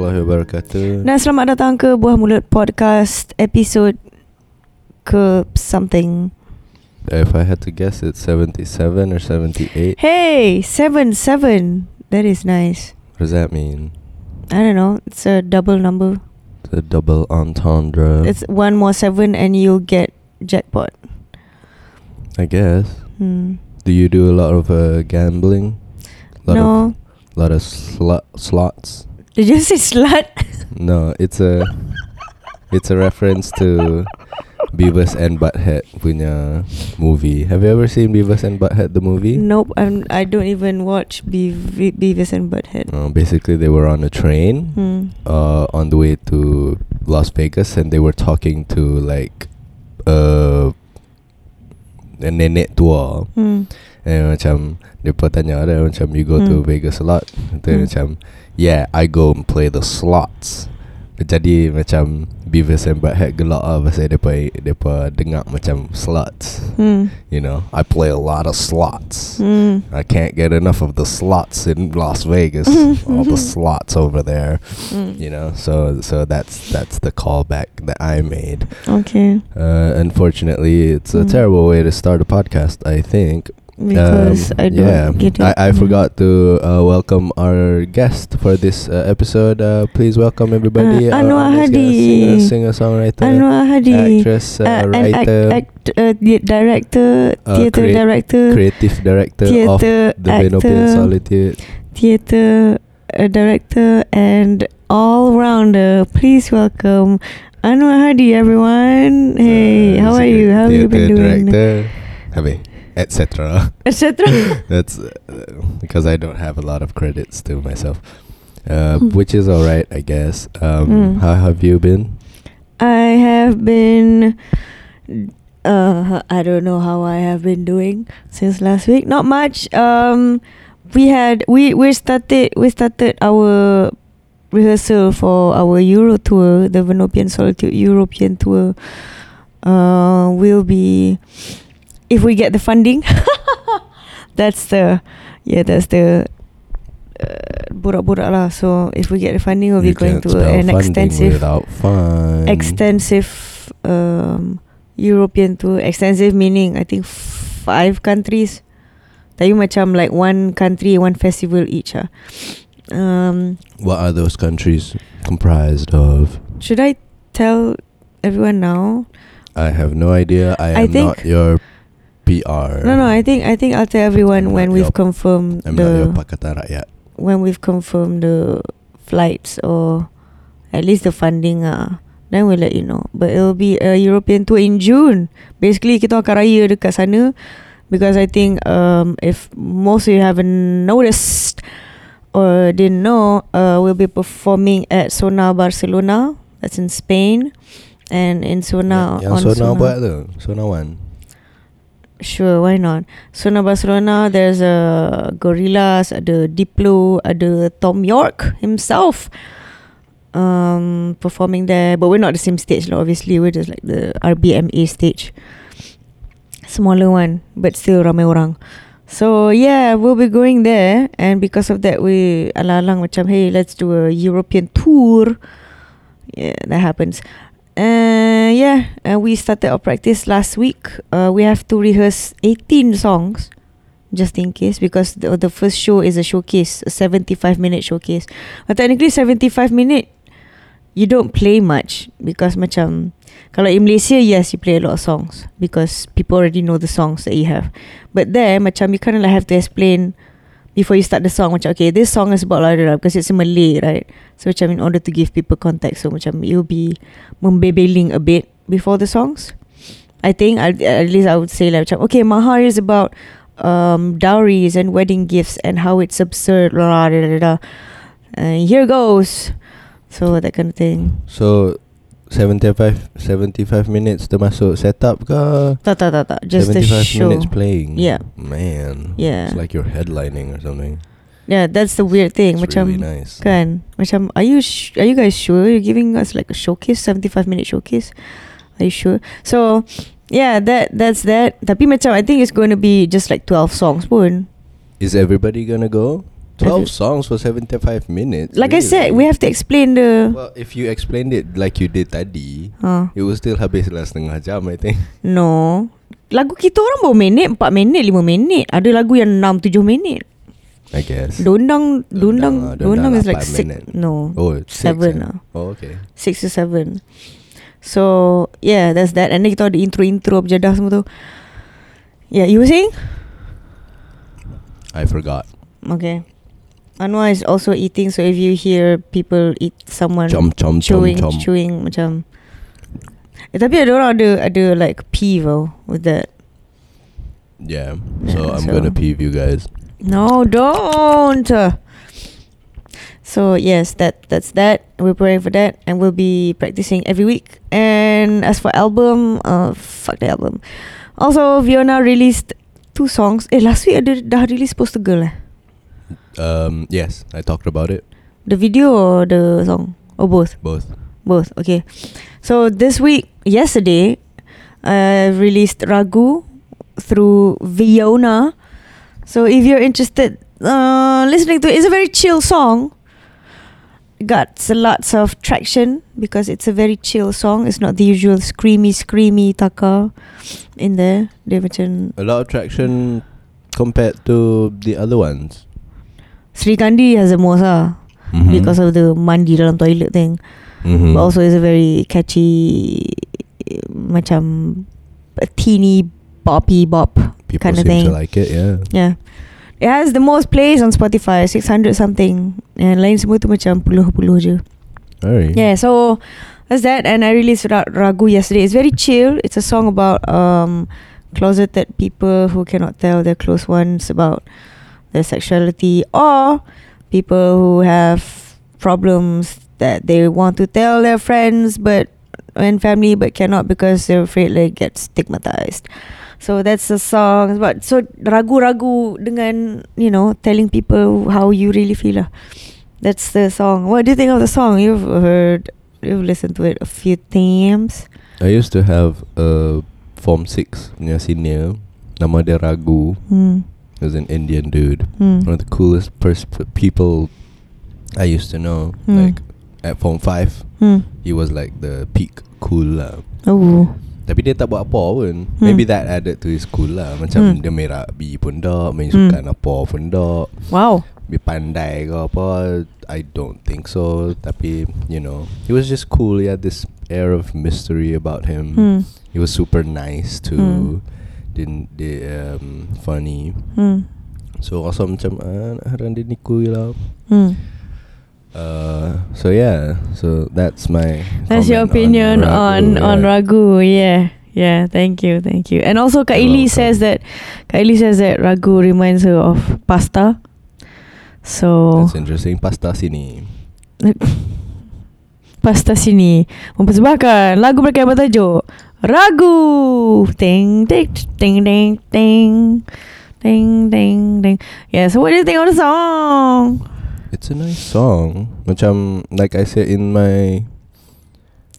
Warahmatullahi wabarakatuh. Dan selamat datang ke Buah Mulut Podcast episode ke something. If I had to guess, it's 77 or 78. Hey, seven seven. That is nice. What does that mean? I don't know. It's a double number. The double entendre. It's one more seven, and you'll get jackpot. I guess. Hmm. Do you do a lot of uh, gambling? Lot no. Of, lot of slu- slots. Did you say slut? No, it's a it's a reference to Beavis and Butthead punya movie. Have you ever seen Beavis and Butthead the movie? nope. I'm. I don't even watch Beav- Beavis and Butthead. Uh, basically, they were on a train Hmm. uh, on the way to Las Vegas, and they were talking to like uh, a nenek tua. Hmm. And macam dia tanya dia macam you go to Hmm. Vegas a lot. Dia Hmm. macam yeah, I go and play the slots. Jadi macam Beavis and Butthead gelak lah pasal depa depa dengar macam slots. Hmm. You know, I play a lot of slots. Hmm. I can't get enough of the slots in Las Vegas. all the slots over there, Hmm. you know. So so that's that's the callback that I made. Okay. Uh, unfortunately, it's a terrible way to start a podcast. I think. Because Um, I don't yeah, get it. I, I Hmm. forgot to uh, welcome our guest for this uh, episode. Uh, please welcome everybody. Uh, Anwar Hadi. singer, singer songwriter, Anwar Hadi. actress, uh, Uh, writer, act, act, uh, di- director, theatre create- director, creative director of the Venopian Solitude. theatre uh, director, and all rounder. Please welcome Anwar Hadi, everyone. Hey, how are you? How have you been doing? Director, Habis, etc. Etc. That's uh, because I don't have a lot of credits to myself, uh, Hmm. which is all right, I guess. Um, Hmm. How have you been? I have been. Uh, I don't know how I have been doing since last week. Not much. Um, we had we we started we started our rehearsal for our Euro tour, the Venopian Solitude European tour. Uh, will be if we get the funding. that's the yeah, that's the. Uh, lah. So if we get the funding, we'll You be going to an extensive extensive um, European tour. Extensive meaning I think five countries. Tapi macam like one country, one festival each. Ah. Um, What are those countries comprised of? should I tell everyone now? I have no idea. I, I am not your PR. No, no. I think I think I'll tell everyone I'm when we've your- confirmed I'm the Pakatan Rakyat. when we've confirmed the flights or at least the funding. Ah, then we'll let you know. But it'll be a European tour in June. Basically, kita akan raya dekat sana because I think um, if most of you haven't noticed or didn't know, uh, we'll be performing at Sona Barcelona. That's in Spain. And in Sona yang on Sona Sona- buat tu, Sona One. Sure, why not? Sona Barcelona, there's a Gorillas, ada Diplo, ada Tom York himself um, performing there. But we're not the same stage, lah. obviously. We're just like the RBMA stage. Smaller one, but still ramai orang. So yeah, we'll be going there. And because of that, we alang-alang macam, hey, let's do a European tour. Yeah, that happens. Uh, yeah, uh, we started our practice last week. Uh, we have to rehearse 18 songs just in case because the, the first show is a showcase, a 75 minute showcase. But technically 75 minute you don't play much because macam kalau in Malaysia yes you play a lot of songs because people already know the songs that you have. But there macam you kind of like have to explain before you start the song macam okay this song is about lah lah, lah, because it's Malay right? So macam in order to give people context so macam you'll be membebeling a bit before the songs. I think at, at least I would say like macam okay Mahar is about um, dowries and wedding gifts and how it's absurd blah. and here goes. So that kind of thing. So 75 75 minutes termasuk setup ke? tak tak tak tak just the 75 show minutes playing. Yeah. Man. Yeah. It's like you're headlining or something. yeah that's the weird thing It's macam really nice. Kan Macam Are you sh- Are you guys sure You're giving us like a showcase 75 minute showcase Are you sure So Yeah that That's that Tapi macam I think it's going to be Just like 12 songs pun Is everybody gonna go? Twelve As songs for seventy-five minutes. Like I said, really? we have to explain the. Well, if you explained it like you did tadi, Huh. it will still habis dalam setengah jam, I think. No. Lagu kita orang berapa minit? 4 minit, 5 minit. Ada lagu yang 6 7 minit. I guess. Dondang Dondang, Dondang Dondang, Dondang is like 8 6 minute. No Oh, it's six, Seven eh? lah. Oh, okay. 6 to 7 So Yeah that's that And then kita ada intro-intro Berjadah semua tu Yeah you were saying? I forgot. Okay Anwar is also eating So if you hear people eat Someone Chom chom chom chewing chom. Chewing macam eh, Tapi ada orang ada Ada like peeve oh, With that Yeah. So Yeah, I'm so- gonna peeve you guys. No, don't. So yes, that that's that. We're praying for that, and we'll be practicing every week. And as for album, uh, fuck the album. Also, Fiona released two songs. Eh, last week ada dah release Poster Girl eh? Um, yes, I talked about it. The video or the song or both? Both. Both. Okay. So this week, yesterday, I released Ragu through Viona. So if you're interested, uh, listening to it, it's a very chill song. Got lots of traction because it's a very chill song. It's not the usual screamy, screamy taka in there. Dia macam A lot of traction compared to the other ones. Sri Kandi has the most ah Mhm. because of the mandi dalam toilet thing. Mhm. But also it's a very catchy macam a teeny boppy bop people kind of seem thing. to like it. Yeah. Yeah. It has the most plays on Spotify, 600 something. And lain semua tu macam puluh-puluh je. Alright. Yeah, so that's that. And I released Ra- Ragu yesterday. It's very chill. It's a song about um, closeted people who cannot tell their close ones about their sexuality or people who have problems that they want to tell their friends but and family but cannot because they're afraid they get stigmatized. So that's the song. But so ragu-ragu dengan you know telling people how you really feel lah. That's the song. What do you think of the song? You've heard, you've listened to it a few times. I used to have a Form 6 punya senior Nama dia Ragu Hmm. He was an Indian dude Hmm. One of the coolest pers- people I used to know Hmm. Like at Form 5 Hmm. He was like the peak cool lah Oh. Tapi dia tak buat apa pun Hmm. Maybe that added to his cool lah Macam Hmm. dia main rugby pun tak Main Hmm. sukan apa pun tak Wow. Dia pandai ke apa I don't think so Tapi you know He was just cool He had this air of mystery about him Hmm. He was super nice too. Hmm. Didn't di, um, funny. Hmm. So also macam ah, nak harang dia niku je lah. Hmm. Uh, so yeah, so that's my. That's your opinion on Ragu, on yeah. Ragu. Yeah. Yeah, thank you, thank you. And also Kak You're Ili welcome. says that Kak Ili says that Ragu reminds her of pasta. So That's interesting. Pasta sini. Pasta sini mempersembahkan lagu mereka yang bertajuk Ragu. Ting ting ting ting ting ting ting ting. Yeah, so what do you think of the song? It's a nice song. Macam like I said in my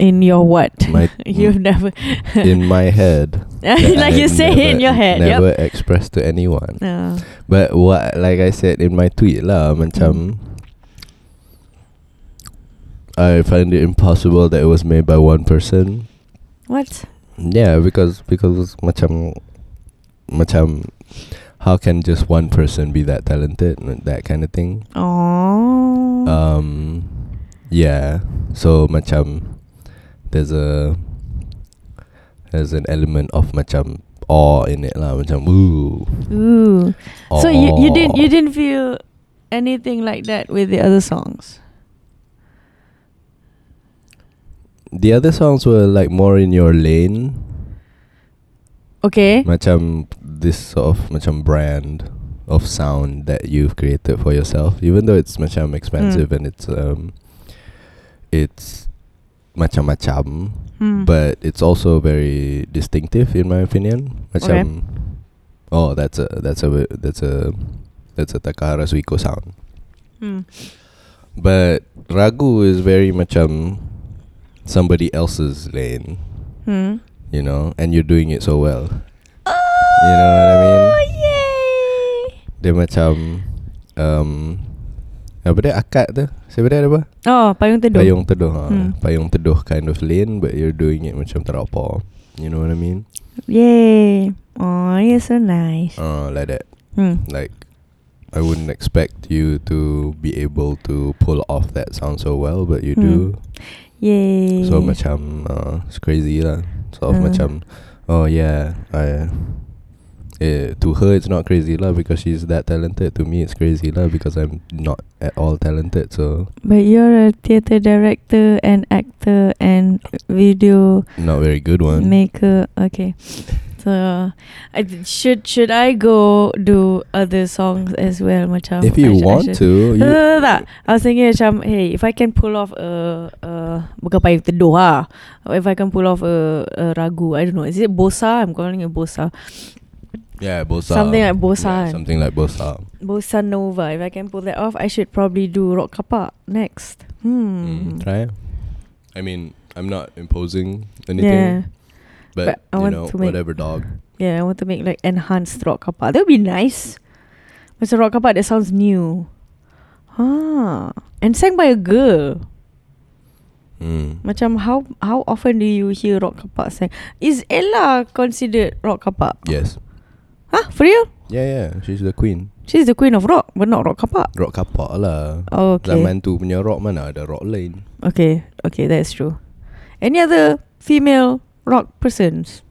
In your what? my You've never in my head. like I you say never- in your head. Never Yep. expressed to anyone. But what like I said in my tweet lah macam mm. I find it impossible that it was made by one person. what? Yeah, because because macam macam how can just one person be that talented that kind of thing? Oh. Um yeah. So macam there's a there's an element of macam awe in it lah macam ooh. Ooh. So you you didn't you didn't feel anything like that with the other songs? The other songs were like more in your lane. Okay. Macam this sort of macam brand of sound that you've created for yourself. Even though it's macam expensive and it's um it's macam-macam, Hmm. but it's also very distinctive in my opinion. Macam oh that's a that's a that's a that's a Takahara Suiko sound. Hmm. But Ragu is very macam somebody else's lane. Hmm. you know, and you're doing it so well. You know what I mean? Oh, yay! Dia macam um Apa dia akad tu? Ada apa? Oh, payung teduh. Payung teduh. Ha. Hmm. Payung teduh kind of lane but you're doing it macam tak ada apa. You know what I mean? Yay. Oh, you're so nice. Uh, like that. Hmm. Like I wouldn't expect you to be able to pull off that sound so well, but you do. Yay. So macam uh, it's crazy lah. Sort of Uh. macam oh yeah, I eh, to her it's not crazy lah because she's that talented. To me it's crazy lah because I'm not at all talented. So But you're a theatre director and actor and video not very good one. maker. Okay. So, I d- should should I go do other songs as well, macam? if you I should- I want should- to, you, tak, tak, tak. I was thinking macam Hey if I can pull off a, a Bukan payung teduh lah If I can pull off a, a ragu I don't know Is it bossa? I'm calling it bossa yeah, bossa. Something like bossa Yeah, something like bossa. Bossa Nova If I can pull that off I should probably do Rock Kapak Next Hmm Mm, try. I mean, I'm not imposing anything, Yeah but, but I you want know, to make- whatever dog. Yeah I want to make like Enhanced Rock Kapak That would be nice Macam Rock Kapak That sounds new Huh And sang by a girl Mm. Macam how how often do you hear rock kapak sang? Is Ella considered rock kapak? Yes. Huh? For real? Yeah, yeah. She's the queen. She's the queen of rock, but not rock kapak. Rock kapak lah. Oh, okay. Zaman tu punya rock mana ada rock lain. Okay, okay, that's true. Any other female rock persons?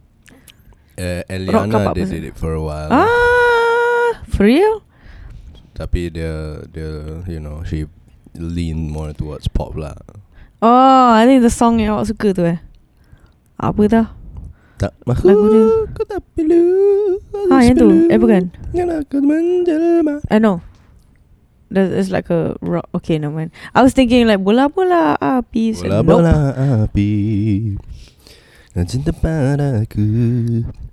Uh, Rock Eliana they person. did it for a while. Ah, for real? Tapi dia dia you know she leaned more towards pop lah. Oh, I think the song yang awak suka tu eh. Apa dah? Tak Lagu dia. Aku tak perlu. Ha, yang tu. Eh, bukan. Yang aku menjelma. I know. There's, there's like a rock. Okay, no man. I was thinking like bola-bola api. Bola Nope. bola api. Dan cinta padaku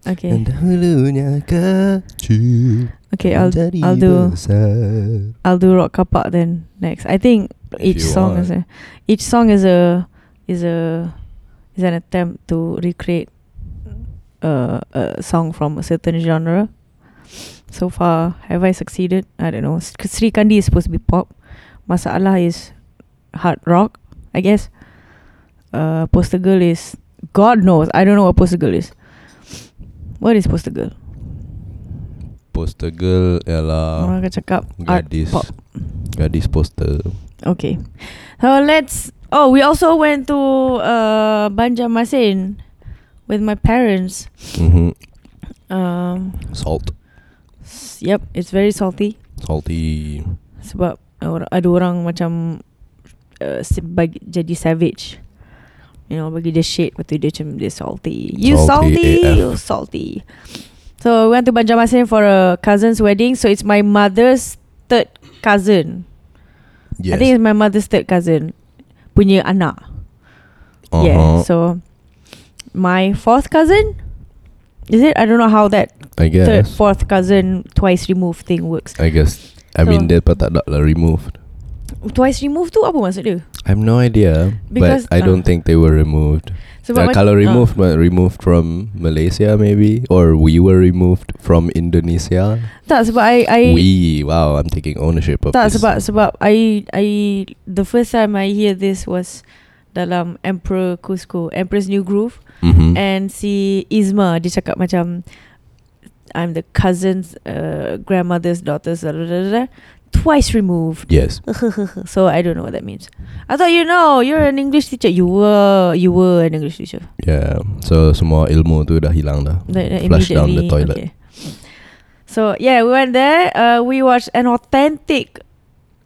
Okay. Dan dahulunya kecil Okay, I'll I'll do besar. I'll do rock kapak then next. I think each you song is a each song is a is a is an attempt to recreate a a song from a certain genre. So far, have I succeeded? I don't know. Sri Kandi is supposed to be pop. Masalah is hard rock, I guess. Uh, Poster Girl is God knows. I don't know what Poster Girl is. What is Poster Girl? Poster girl ialah Orang akan cakap art gadis pop. gadis poster. Okay. So let's. Oh, we also went to uh, Banjarmasin with my parents. Mhm. Um, Salt, yep, it's very salty. salty. Sebab or- ada orang macam uh, jadi savage. You know, bagi dia shade Lepas tu dia macam dia salty You Salty salty, AF. You salty So we went to Banjarmasin for a cousin's wedding So it's my mother's third cousin Yes. I think it's my mother's third cousin Punya anak uh-huh. Yeah So My fourth cousin Is it? I don't know how that I third, guess. fourth cousin Twice removed thing works I guess. I So- mean dia pun tak ada lah removed. Twice removed tu apa maksud dia? I have no idea, Because, but I don't uh, think they were removed. Sebab Uh, kalau ah. removed, uh. removed from Malaysia maybe, or we were removed from Indonesia. Tak sebab I, I we, wow, I'm taking ownership of Tak this. sebab sebab I I the first time I hear this was dalam Emperor Cusco, Emperor's New Groove Mhm. and si Izma dia cakap macam I'm the cousin's uh, grandmother's daughter's da, da, da, da, twice removed. yes, so I don't know what that means. I thought you know you're an English teacher. You were you were an English teacher. yeah. So semua ilmu tu dah hilang dah. Like, Flush down the toilet. Okay. So yeah, we went there. Uh, we watched an authentic.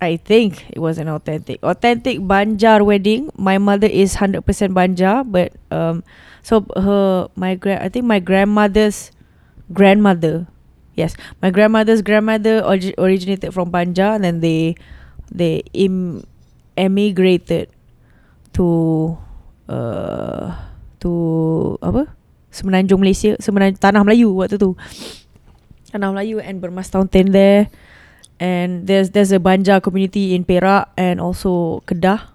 I think it was an authentic, authentic Banjar wedding. My mother is hundred percent Banjar, but um, so her my grand I think my grandmother's grandmother, yes, my grandmother's grandmother origi- originated from Banjar, and then they they Im- emigrated to uh to apa? Semenanjung Malaysia Semenanjung Tanah Melayu waktu tu. Tanah Melayu and bermastautin there. And there's there's a Banjar community in Perak and also Kedah.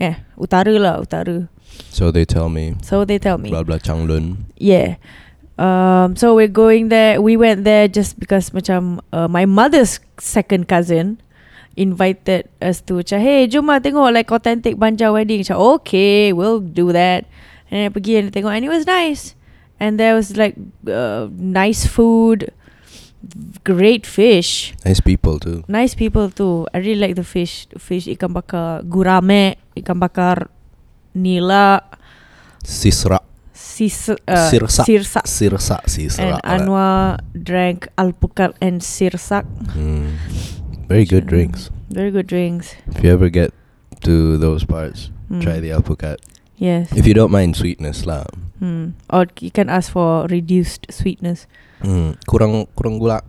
Yeah utara lah utara. So they tell me, so they tell me. Blah blah Changlun. Yeah. Um, so we're going there. We went there just because macam uh, my mother's second cousin invited us to macam hey jom lah tengok like authentic Banja wedding macam okay we'll do that and then pergi and tengok and it was nice and there was like uh, nice food great fish Nice people too. nice people too I really like the fish fish ikan bakar gurame ikan bakar nila Sisra. Sis uh, Sirsak. sirsak Sirsa. and Sisra. Anwar drank alpukat and sirsak Mm. Very good drinks. very good drinks If you ever get to those parts, Mm. try the alpukat. yes If you don't mind sweetness lah. Hmm. Or you can ask for reduced sweetness. Hmm. Kurang kurang gula.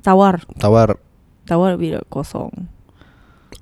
Tawar. Tawar. Tawar bila kosong.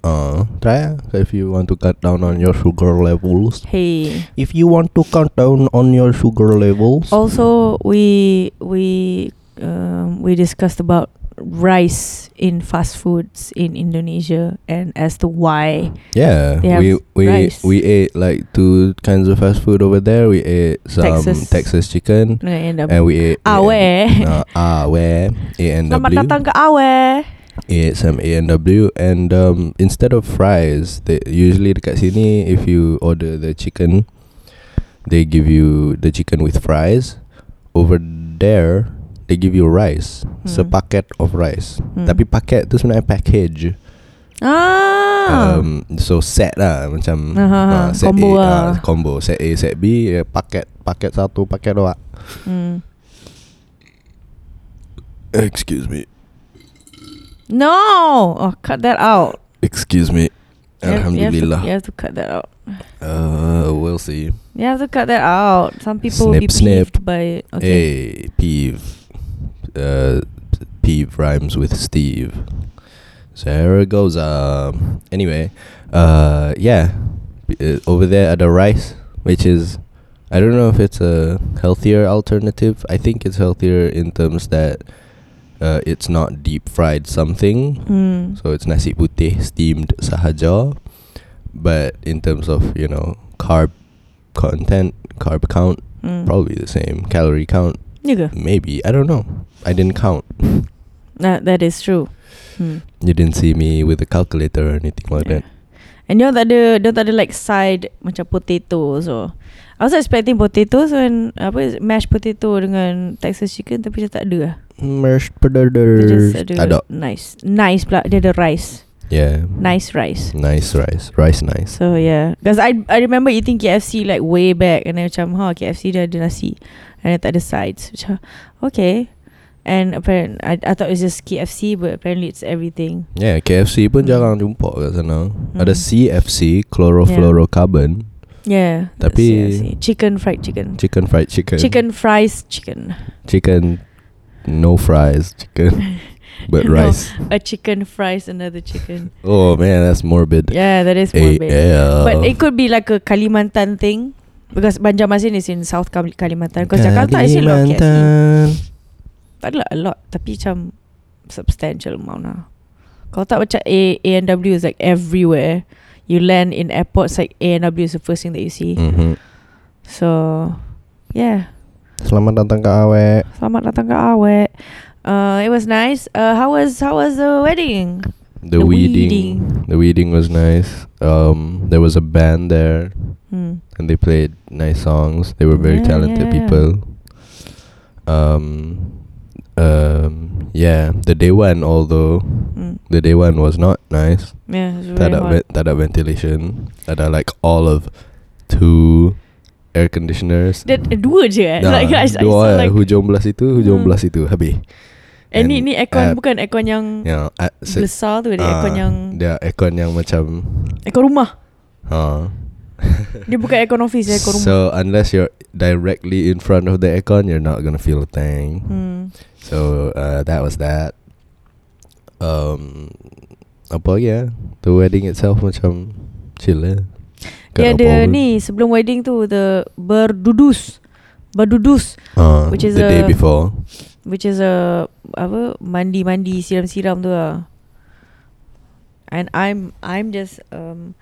Uh, try ah, if you want to cut down on your sugar levels. Hey. If you want to cut down on your sugar levels. Also, we we um, we discussed about rice in fast foods in Indonesia and as to why. Yeah, we we rice. we ate like two kinds of fast food over there. We ate some Texas. Texas, chicken, And, and we ate Awe. uh, Awe, A and Selamat datang ke Awe. Ate A and W, and um, instead of fries, they usually dekat sini if you order the chicken, they give you the chicken with fries. Over there, they give you rice, Hmm. sepaket of rice. Hmm. Tapi paket tu sebenarnya package. Ah. um, so set lah macam ah, ah, set combo A, lah. ah, combo set A set B ya, paket paket satu paket dua Hmm. excuse me No. Oh, cut that out. excuse me You have- you have to- alhamdulillah You have to cut that out. uh we'll see You have to cut that out. Some people will be Snip, snip. peeved by it. Okay. hey peeve uh peeve rhymes with Steve so here it goes um anyway uh yeah uh, over there at the rice which is I don't know if it's a healthier alternative. I think it's healthier in terms that uh, it's not deep fried something. Hmm. So it's nasi putih steamed sahaja. But in terms of, you know, carb content, carb count, Hmm. probably the same. Calorie count, ke? maybe. I don't know. I didn't count. That, that is true. Hmm. You didn't see me with a calculator or anything like Yeah. that. And dia tak ada dia tak ada like side macam potato so. I was expecting potatoes and apa mashed potato dengan Texas chicken tapi dia tak ada lah. Mashed Dia potatoes. just ada Ada. nice. Nice pula dia ada rice. Yeah. Nice rice. Nice rice. Rice nice. So yeah, because I I remember eating KFC like way back and then macam ha KFC dia ada nasi and then tak ada sides. Macam okay. And apparently I, I thought it was just KFC but apparently it's everything. Yeah, KFC pun Hmm. jarang jumpa kat sana. Hmm. Ada CFC, chlorofluorocarbon, Yeah. the Tapi- KFC. chicken fried chicken. chicken fried chicken. Chicken fries chicken. Chicken no fries, chicken but No. rice. A chicken fries another chicken. Oh man, that's morbid. Yeah, that is more big. AL. But it could be like a Kalimantan thing because Banjarmasin is in South Kal- Kalimantan. Because Jakarta is of KFC. Kalimantan. Tak ada lah, a lot Tapi macam Substantial amount lah Kalau tak macam A A&W is like everywhere You land in airports like A&W is the first thing that you see Mhm. So Yeah Selamat datang ke Awek. Selamat datang ke Awek uh, It was nice uh, How was How was the wedding? The, The wedding. wedding. The wedding was nice. Um, there was a band there, Hmm. and they played nice songs. They were very Yeah, talented yeah. people. Um, um, yeah. The day one, although Hmm. the day one was not nice. Yeah, it's Tak very ada, hot. ve- tak ada ventilation. Ada like all of two air conditioners. Dia dia dua je eh Nah, Like I, I dua saw lah, like hujung belah situ, hujung Hmm. belah situ, habis. Eh ni and, ni aircon uh, Bukan aircon yang Ya, uh, se- Besar tu Dia ah, aircon yang dia aircon yang macam Aircon rumah ha. Dia bukan aircon office aircon rumah So unless you're directly in front of the aircon, you're not gonna feel a thing. hmm. So uh, that was that. Um, apa ya? The wedding itself macam chill lah. Dia ada apa pun. ni sebelum wedding tu the berdudus. Berdudus Uh, which is the day a- before. which is a apa mandi-mandi siram-siram tu lah. And I'm I'm just um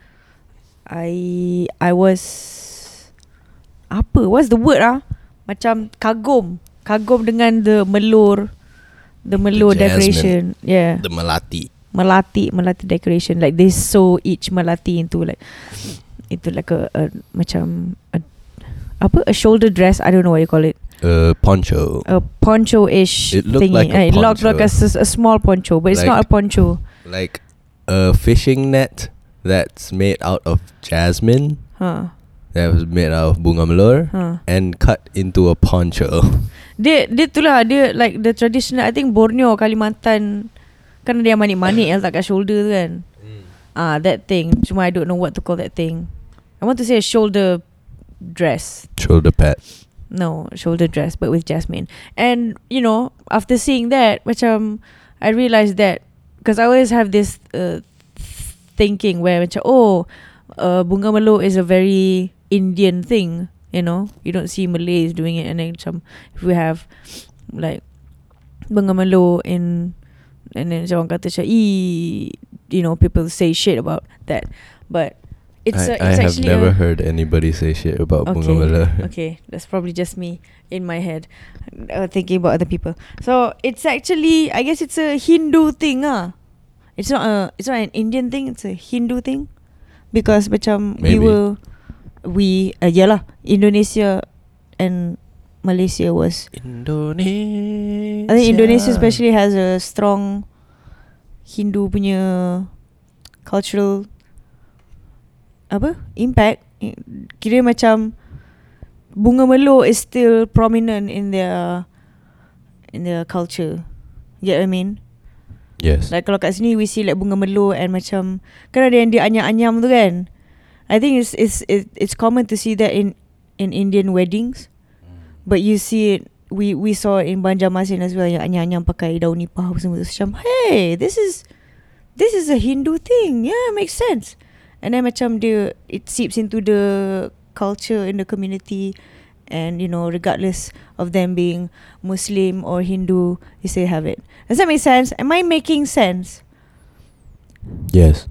I I was apa what's the word ah? Macam kagum. Kagum dengan the melur the melur jasmine. decoration. Yeah. The melati. melati melati decoration like they sew each melati into like into like a, a macam a, apa a shoulder dress I don't know what you call it A poncho. a poncho ish It looked thingy like a Uh, it looked like a, poncho. a small poncho but it's Like- not a poncho Like a fishing net that's made out of jasmine. huh That was made out of bunga melur. huh And cut into a poncho. dia dia tu lah dia like the traditional I think Borneo Kalimantan kan yang manik-manik yang letak kat shoulder tu kan ah that thing cuma I don't know what to call that thing I want to say a shoulder dress Shoulder pad. no shoulder dress but with jasmine and you know after seeing that macam I realised that because I always have this uh, thinking where macam oh uh, bunga melur is a very Indian thing you know you don't see Malays doing it and then macam if we have like bunga melur in and then macam orang kata macam you know people say shit about that but it's I, a, I it's I have never heard anybody say shit about bunga Okay, melur. okay, that's probably just me in my head uh, thinking about other people. So it's actually, I guess it's a Hindu thing, ah. It's not a, it's not an Indian thing. It's a Hindu thing, because macam we Maybe. were, we, uh, yeah lah, Indonesia and Malaysia was. Indonesia. I think Indonesia especially has a strong Hindu punya cultural apa impact. Kira macam bunga melur is still prominent in their in their culture. You get what I mean? Yes. Like kalau kat sini we see like bunga melur and macam kan ada yang dia anyam-anyam tu kan. I think it's it's it, it's common to see that in in Indian weddings. But you see it we we saw it in Banjarmasin as well yang anyam-anyam pakai daun nipah semua tu macam hey this is this is a Hindu thing. Yeah, makes sense. And then macam dia it seeps into the culture in the community and you know regardless of them being Muslim or Hindu, you still have it. Does that make sense? Am I making sense? Yes.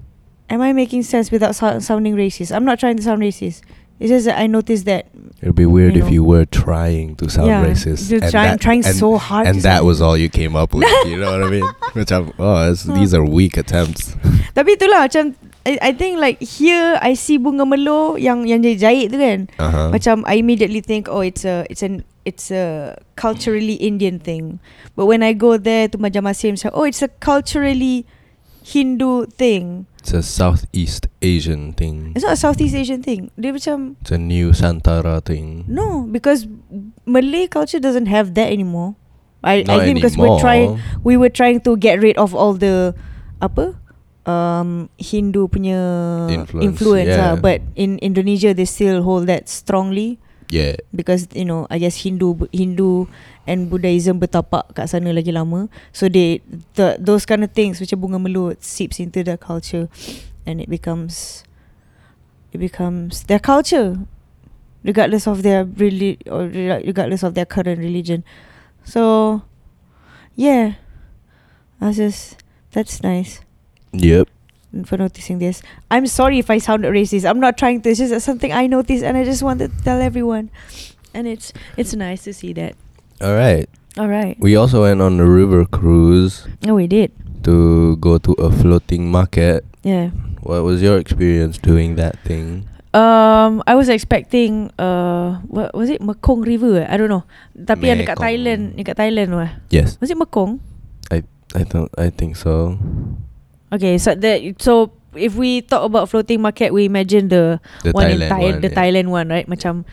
Am I making sense without sou- sounding racist? I'm not trying to sound racist. It's just that I noticed that It'd be weird You if know. you were trying to sound Yeah, racist. you're trying- trying and, so hard And that was all you came up with. you know what I mean? Which I'm, oh, these are weak attempts. Tapi itulah macam I, I think like here I see bunga melur yang yang dia jahit tu kan. Uh-huh. Macam I immediately think oh it's a it's an it's a culturally Indian thing. But when I go there to Banjarmasin macam oh it's a culturally Hindu thing. It's a Southeast Asian thing. It's not a Southeast Asian thing. Dia macam It's a new Santara thing. no because Malay culture doesn't have that anymore. I Not I think because we're anymore. trying we were trying to get rid of all the apa um Hindu punya Influence, influence yeah. ah. but in Indonesia they still hold that strongly Yeah. because you know I guess Hindu Hindu and Buddhism bertapak kat sana lagi lama so they the those kind of things macam bunga melur seeps into their culture and it becomes it becomes their culture regardless of their really or regardless of their current religion so yeah I was just that's nice Yep. for noticing this. I'm sorry if I sounded racist. I'm not trying to. It's just something I noticed, and I just wanted to tell everyone. And it's it's nice to see that. All right. All right. We also went on a river cruise Oh, we did. to go to a floating market. Yeah. What was your experience doing that thing? Um, I was expecting uh, what was it Mekong River? I don't know. Tapi yang dekat Mekong. Thailand, dekat Thailand tu. eh? Yes. Was it Mekong? I I don't I think so. Okay, so that so if we talk about floating market, we imagine the, The one Thailand in Thai, one. the yeah. Thailand one, right? Macam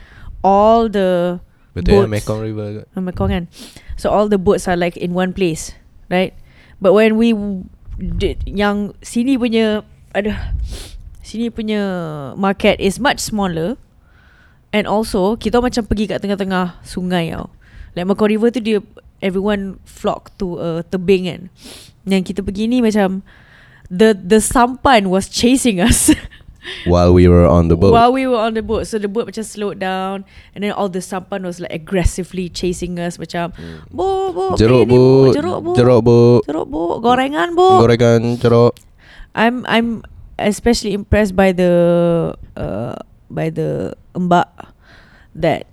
all the Betul boats. Mekong River. uh, Mekong kan. So all the boats are like in one place, right? But when we yang sini punya ada sini punya market is much smaller and also kita macam pergi kat tengah-tengah sungai tau. Like Mekong River tu dia everyone flock to a tebing kan. Yang kita pergi ni macam the the sampan was chasing us. While we were on the boat. While we were on the boat So the boat macam slowed down And then all the sampan was like aggressively chasing us Macam Bo, bo, jeruk bu, Jeruk bu jeruk bu Gorengan bu gorengan jeruk. I'm I'm especially impressed by the uh, By the Mbak That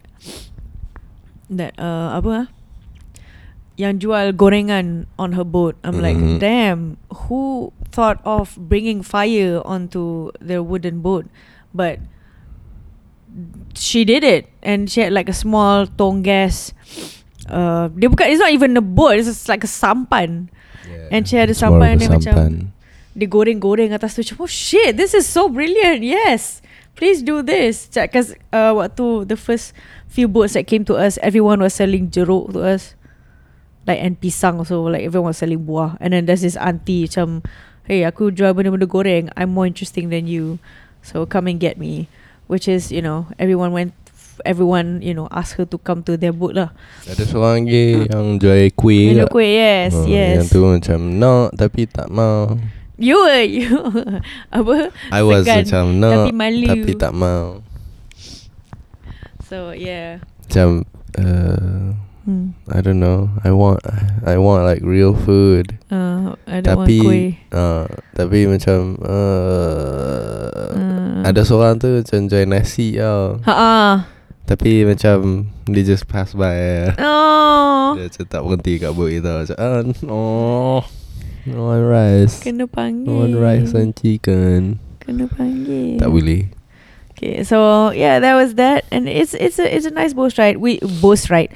That uh, Apa ah yang jual gorengan on her boat. I'm like, Mhm. damn, who thought of bringing fire onto their wooden boat? But she did it, and she had like a small tong gas. Uh, dia bukan, it's not even a boat. It's just like a sampan. Yeah. And she had a It's more of sampan a dia macam sampan. dia goreng-goreng atas tu macam oh shit this is so brilliant yes please do this because uh, waktu the first few boats that came to us everyone was selling jeruk to us like and pisang also like everyone was selling buah and then there's this auntie macam hey aku jual benda-benda goreng. I'm more interesting than you. So come and get me. Which is you know everyone went everyone you know asked her to come to their boat lah. Ada seorang lagi yang jual kuih. Menu kuih yes Oh, yes. Yang tu macam nak tapi tak mau. you were you. Apa? I was Segan, macam nak tapi malu. tapi tak mau. so yeah. Macam uh, hmm. I don't know. I want I want like real food. Uh, I don't want tapi kuih. uh, tapi macam uh, Uh. ada seorang tu macam jual nasi tau. Ha ah. Tapi macam Dia just pass by Oh. Dia macam tak berhenti kat boat kita Macam ah, Oh No one rice Kena panggil. No one rice and chicken Kena panggil. Tak boleh Okay, so yeah, that was that, and it's it's a it's a nice boat ride. We boat ride,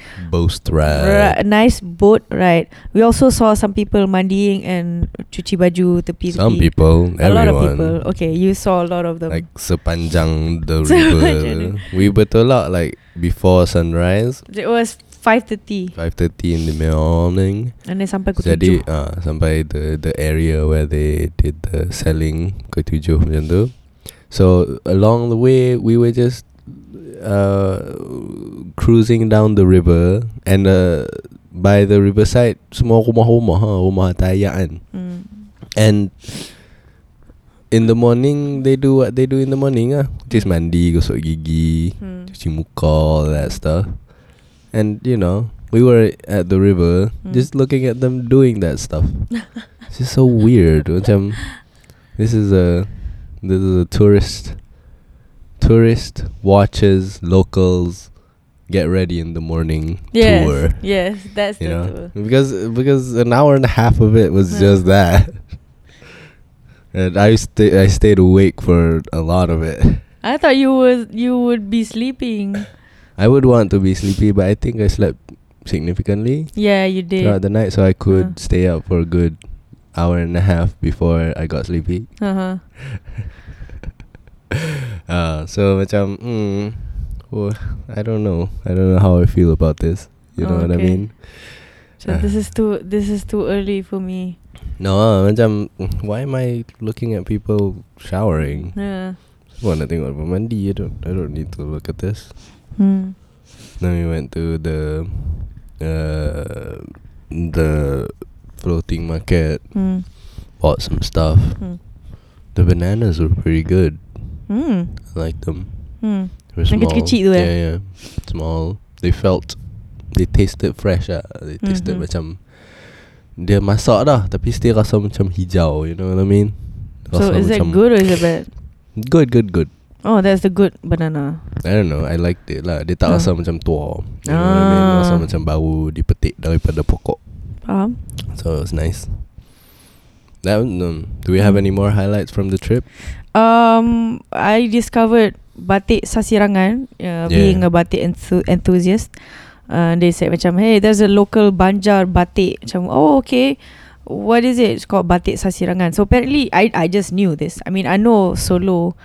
Ra- right a nice boat ride. We also saw some people mandiing and cuci baju tepi. Some people a lot of Everyone people. Okay, you saw a lot of them. Like sepanjang the river We bertolak like Before sunrise it was five thirty, 5.30 in the morning and then sampai pukul Jadi tujuh. uh, Sampai the the area Where they did the selling Pukul tujuh macam tu So along the way We were just uh, Cruising down the river And uh, By the riverside Semua rumah-rumah ha, Rumah tayak kan Hmm. And In the morning They do what they do in the morning ah, Just mandi Gosok gigi Hmm. Cuci muka All that stuff And you know We were at the river Hmm. Just looking at them Doing that stuff It's just so weird Macam This is a This is a tourist Tourist Watches Locals Get ready in the morning Yes, Tour yes, that's you the know tour. because because an hour and a half of it was Yeah. just that and i sta- i stayed awake for a lot of it I thought you would you would be sleeping. i would want to be sleepy but i think i slept significantly Yeah, you did. throughout the night so i could stay up for a good hour and a half before i got sleepy Uh-huh. uh so macam mm, well, i don't know i don't know how i feel about this you know what i Okay. mean So Ah. this is too this is too early for me. no uh, macam why am i looking at people showering Yeah. Semua nak tengok orang mandi I don't, I don't need to look at this Hmm. Then we went to the uh, The Floating market Hmm. Bought some stuff Hmm. The bananas were pretty good Hmm. I liked them Hmm. They were small kecil-kecil tu, eh? Yeah yeah Small They felt They tasted fresh ah. They tasted Mhm. macam Dia masak dah Tapi still rasa macam hijau You know what I mean So Rasa is it good or is it bad? Good good good Oh, that's the good banana. I don't know I liked it lah Dia tak Ah. rasa macam tua You know what I mean Rasa Ah. macam baru dipetik daripada pokok Faham? So it was nice That um, Do we have any more highlights from the trip? Um, I discovered batik Sasirangan. Uh, Yeah. Being a batik enthu- enthusiast, uh, they said macam, hey, there's a local Banjar batik. Macam, oh okay. What is it? It's called batik Sasirangan. So apparently, I I just knew this. I mean, I know Solo,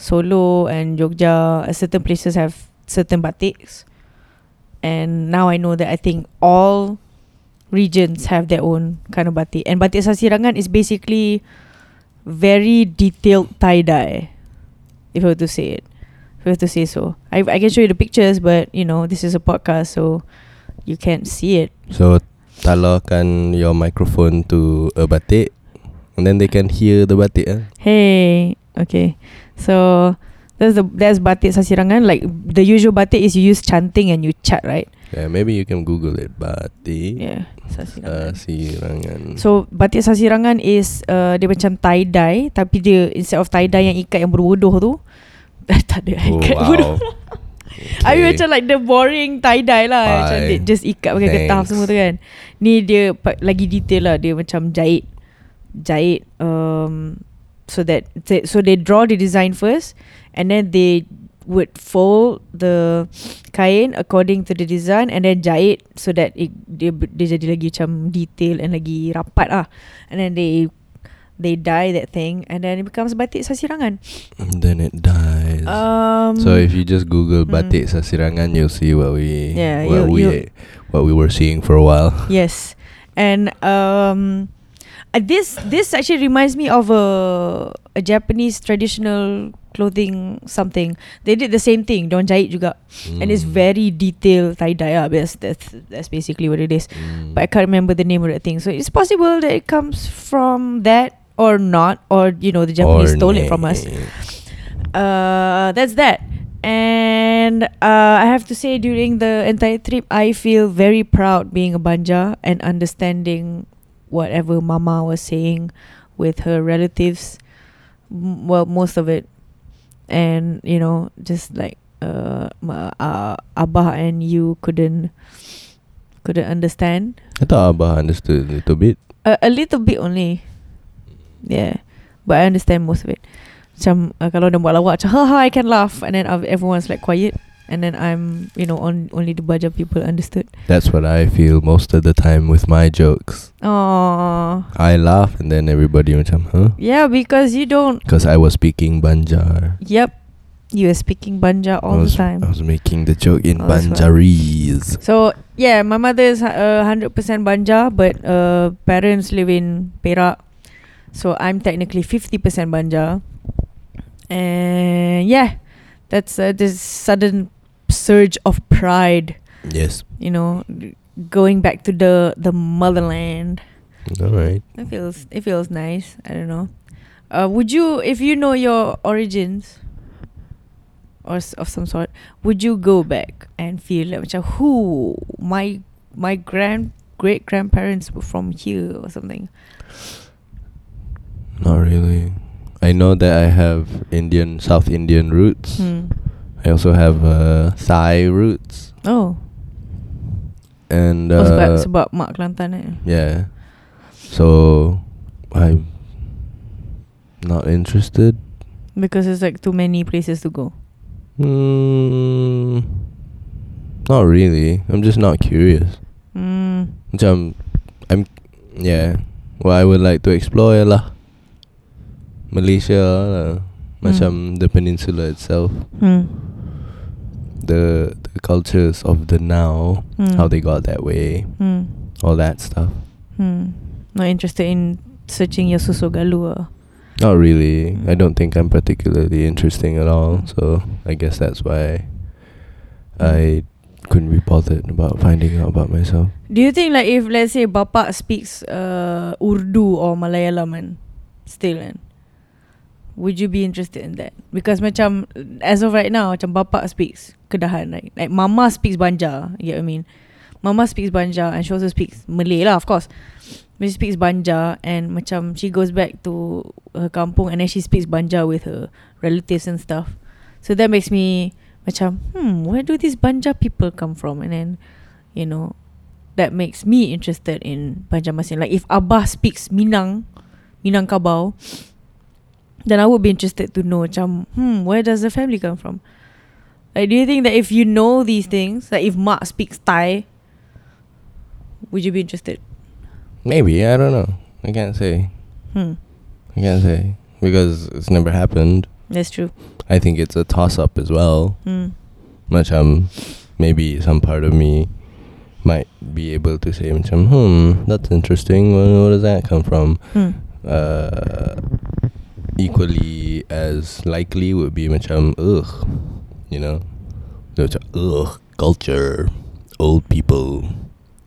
Solo and Jogja, uh, certain places have certain batiks, and now I know that I think all regions have their own kind of batik. And batik Sasirangan is basically very detailed tie dye, if I were to say it. If I were to say so, I I can show you the pictures, but you know this is a podcast, so you can't see it. So Talarkan your microphone to a batik And then they can hear the batik eh? Hey, okay, so that's the that's batik Sasirangan. Like the usual batik is you use chanting and you chat, right? Yeah, maybe you can Google it Batik Yeah, Sasirangan. Sirangan So batik Sasirangan is uh, dia macam tie dye, tapi dia instead of tie dye yang ikat yang berbodoh tu, tak ada Oh ikat bodoh. wow I mean Okay. macam like the boring tie dye lah Macam Fine. dia just ikat pakai getah Thanks. semua tu kan Ni dia lagi detail lah Dia macam jahit Jahit um, So that So they draw the design first And then they would fold the kain according to the design and then jahit so that it, dia, dia jadi lagi macam detail and lagi rapat lah and then they they dye that thing and then it becomes batik sasirangan then it dies. um, so if you just Google mm. batik sasirangan, you'll see what we Yeah, what you- we you- what we were seeing for a while. Yes, and um, uh, this this actually reminds me of a a Japanese traditional clothing something. They did the same thing. Don't jahit juga, and it's Mm. very detailed tie dye. Ah, that's that's that's basically what it is. Mm. But I can't remember the name of that thing. So it's possible that it comes from that or not, or you know the Japanese stole it from us. Uh, that's that. And uh, I have to say, during the entire trip, I feel very proud being a Banjar and understanding whatever Mama was saying with her relatives. M- Well, most of it, and you know, just like uh, uh, Abah and you couldn't couldn't understand I thought Abah understood a little bit. a, a little bit only. Yeah. But I understand most of it. Macam uh, kalau dia buat lawak macam ha ha I can laugh and then uh, everyone's like quiet and then I'm you know on only the Banjar people understood. That's what I feel most of the time with my jokes. Oh. I laugh and then everybody macam, huh? Yeah, because you don't Because I was speaking Banjar. Yep. You were speaking Banjar all was, the time. I was making the joke in Oh. Banjarese. So yeah, my mother is uh, hundred percent Banjar, but uh, parents live in Perak, so I'm technically fifty percent Banjar. And yeah, that's uh, this sudden surge of pride. Yes. You know, going back to the the motherland. All right. It feels it feels nice. I don't know. Uh, would you, if you know your origins, or s- of some sort, would you go back and feel like macam who my my grand great grandparents were from here or something? Not really. I know that I have Indian, South Indian roots. Hmm. I also have uh, Thai roots. Oh, And oh sebab uh, sebab mak Kelantan eh. yeah. So I'm not interested. Because it's like too many places to go. Mm, not really. I'm just not curious. Hmm. Macam I'm yeah. Well, I would like to explore lah. Malaysia lah. Macam the peninsula itself. Hmm. The the cultures of the now, Hmm. how they got that way, Hmm. all that stuff. Hmm. Not interested in searching your susu galu. ah. Not really. I don't think I'm particularly interesting at all. So I guess that's why I couldn't be bothered about finding out about myself. Do you think like if let's say Bapak speaks uh, Urdu or Malayalam and still kan, would you be interested in that? Because macam as of right now macam Bapak speaks Kedahan like like Mama speaks Banjar, you get what I mean? Mama speaks Banjar and she also speaks Malay lah of course. She speaks Banjar and macam she goes back to her kampung and then she speaks Banjar with her relatives and stuff. So that makes me macam hmm where do these Banjar people come from and then you know that makes me interested in Banjarmasin. Like if Abah speaks Minang, Minangkabau, then I would be interested to know macam, hmm, where does the family come from? Like, do you think that if you know these things, like if Mak speaks Thai, would you be interested? Maybe I don't know. I can't say. Hmm, I can't say because it's never happened. that's true. I think it's a toss up as well. Hmm. Macam maybe some part of me might be able to say macam hmm that's interesting. Where, where does that come from? Hmm. uh, equally as likely would be macam ugh, you know, macam ugh culture, old people.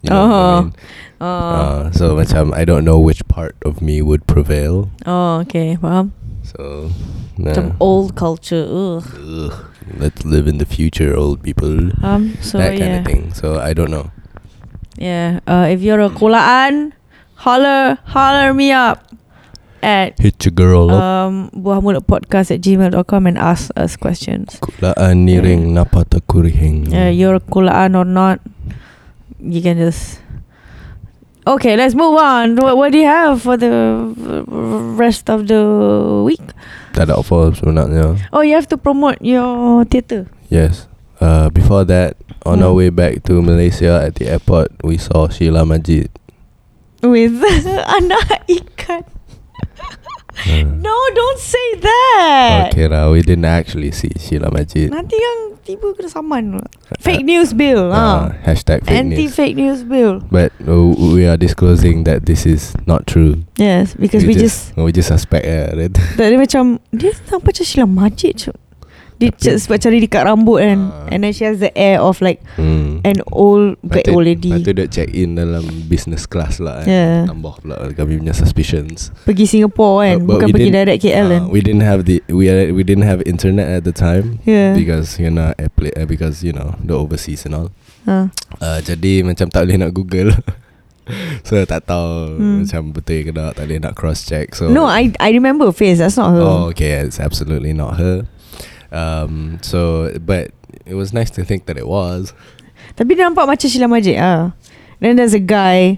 You know what I Oh. mean? Oh, Uh, so macam I don't know which part of me would prevail. oh, okay. Faham. So nah. Some old culture. Ugh. ugh, let's live in the future, old people. Um. So that kind yeah. of thing. So I don't know. Yeah. Uh, if you're a Kulaan, holler, holler me up. At Hit your girl um, buah mulut podcast at gmail.com and ask us questions. Kulaan ni yeah. ring napata kurihing. Uh, you're kulaan or not, you can just. Okay, let's move on. What, what do you have for the rest of the week? Tak ada apa sebenarnya. Oh, you have to promote your theatre. Yes. Uh, before that, on our Hmm. way back to Malaysia at the airport, we saw Sheila Majid. With anak ikan. Uh, No, don't say that. okay lah, we didn't actually see Sheila Majid. Nanti yang tiba kena saman. Fake news bill. Uh, Uh, hashtag fake Anti news. fake news bill. But uh, we are disclosing that this is not true. Yes, because we, just, we just suspect uh, that. dia macam dia nampak macam Sheila Majid. cuk. Dia just sebab cari dekat rambut kan. Ah. And then she has the air of like Hmm. an old bukan old lady. Patut dia check in dalam business class lah. kan. Yeah. Tambah pula kami punya suspicions. Pergi Singapore kan, But- but bukan pergi direct KL kan. Uh, we didn't have the we had, we didn't have internet at the time yeah. because you know airplane uh, because you know the overseas and all. Uh. Uh, jadi macam tak boleh nak Google. so tak tahu Hmm. macam betul ke tak, tak boleh nak cross check. So no, I I remember face. That's not her. Oh, okay, it's absolutely not her. Um, so but it was nice to think that it was. Tapi dia nampak macam Sheila Majid ah. Then there's a guy,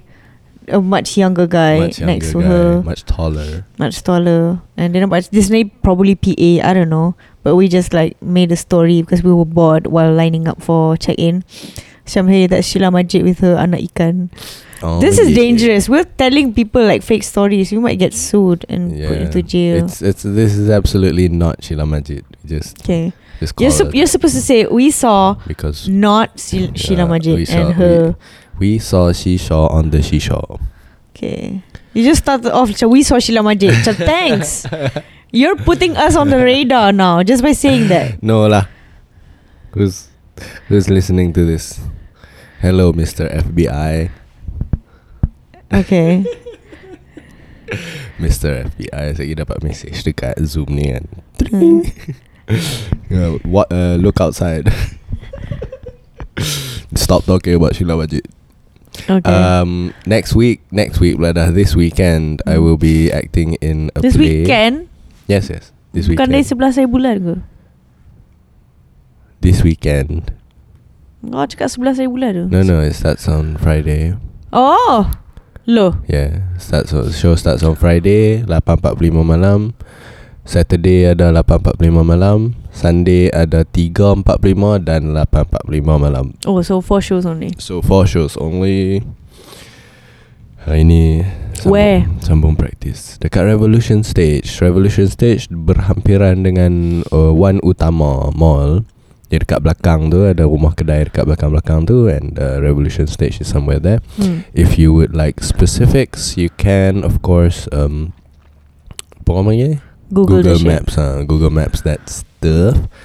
a much younger guy much younger next to guy, her, much taller. much taller. And then nampak this name probably PA. I don't know. But we just like made a story because we were bored while lining up for check in. Macam hey that's Sheila Majid with her anak ikan. Oh, this is yeah. dangerous. We're telling people like fake stories. You might get sued and put into jail. It's it's this is absolutely not Sheila Majid. Just okay. just You're, sup- you're supposed to say we saw because not Sil- Sheila Majid saw- and her. we saw Shisha on the Shisha. Okay. You just started off macam we saw Sheila Majid. Macam thanks. You're putting us on the radar now just by saying that. No lah. Who's who's listening to this? Hello, Mr. FBI. Okay. Mr. FBI Saya dapat message dekat Zoom ni kan Hmm. Yeah, What uh, Look outside Stop talking about Sheila Majid Okay. um, Next week Next week dah This weekend I will be acting in a This play weekend Yes yes This Bukan dari weekend sebelah saya bulan ke? This weekend Kau cakap sebelah saya bulan tu? No no It starts on Friday Oh. Loh. Yeah starts on, Show starts on Friday 8.45 malam Saturday ada 8.45 malam Sunday ada 3.45 Dan 8.45 malam Oh, so four shows only. So four shows only Hari ni sambung, Where? Sambung praktis Dekat Revolution Stage Revolution Stage berhampiran dengan uh, One Utama Mall Jadi dekat belakang tu Ada rumah kedai dekat belakang-belakang tu And uh, Revolution Stage is somewhere there Hmm. If you would like specifics You can of course um, Apa orang panggil? Google, shit. Maps uh, Google Maps that stuff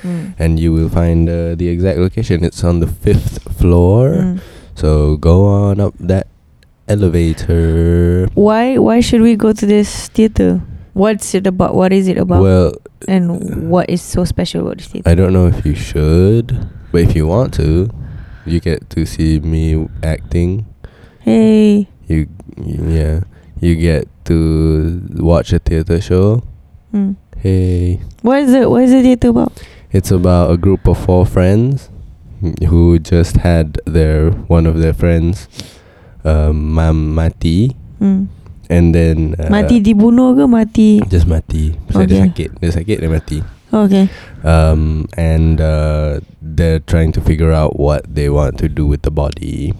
Hmm. And you will find uh, the exact location It's on the fifth floor Hmm. So go on up that elevator. Why why should we go to this theater? What's it about? What is it about? Well, and what is so special about this theater? I don't know if you should, but if you want to, you get to see me acting. Hey. You yeah, you get to watch a theater show. Hmm. Hey, What is it? What is the theater about? it's about a group of four friends who just had their one of their friends um, mam mati, Hmm. and then uh, mati dibunuh ke mati? just mati. So dia Okay. sakit, dia sakit dia mati. Okay. um, and uh, they're trying to figure out what they want to do with the body.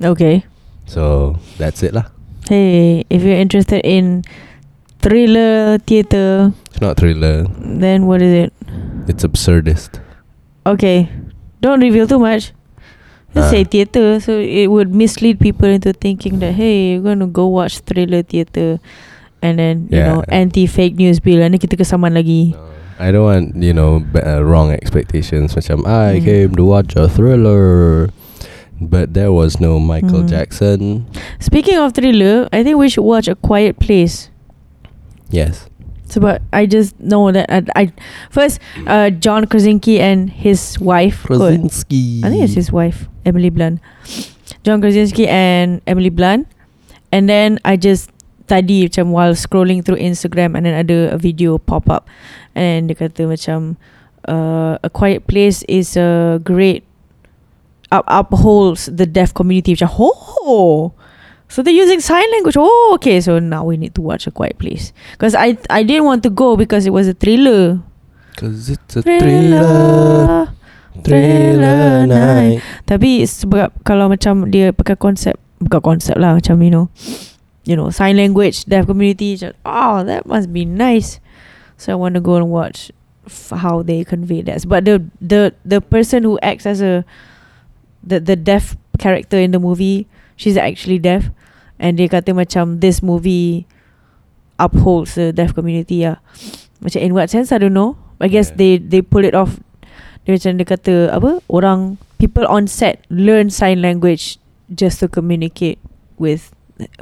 Okay. So that's it lah. Hey, if you're interested in thriller theater, It's not thriller. then what is it? It's absurdist. Okay. Don't reveal too much. Just Ah. say theater, so it would mislead people into thinking that hey, you're gonna go watch thriller theater, and then you Yeah. know anti fake news bill, and kita kesaman lagi. I don't want you know b- uh, wrong expectations. Macam I Mm. came to watch a thriller, but there was no Michael Mm. Jackson. Speaking of thriller, I think we should watch A Quiet Place. Yes. Sebab I just know that I, I first uh, John Krasinski and his wife. kot. Krasinski. I think it's his wife, Emily Blunt. John Krasinski and Emily Blunt. And then I just tadi macam while scrolling through Instagram and then ada a video pop up and dia kata macam uh, a quiet place is a great up, upholds the deaf community macam oh so they're using sign language. Oh okay. So now we need to watch a quiet place. Because I I didn't want to go because it was a thriller. Cause it's a thriller. Thriller. Night. Tapi sebab kalau macam dia pakai konsep bukan konsep lah macam you know you know sign language deaf community oh that must be nice. So I want to go and watch f- how they convey that. But the the the person who acts as a the the deaf character in the movie she's actually deaf and dia kata macam this movie upholds the deaf community lah macam in what sense I don't know I guess Yeah. they they pull it off dia macam dia kata apa orang people on set learn sign language just to communicate with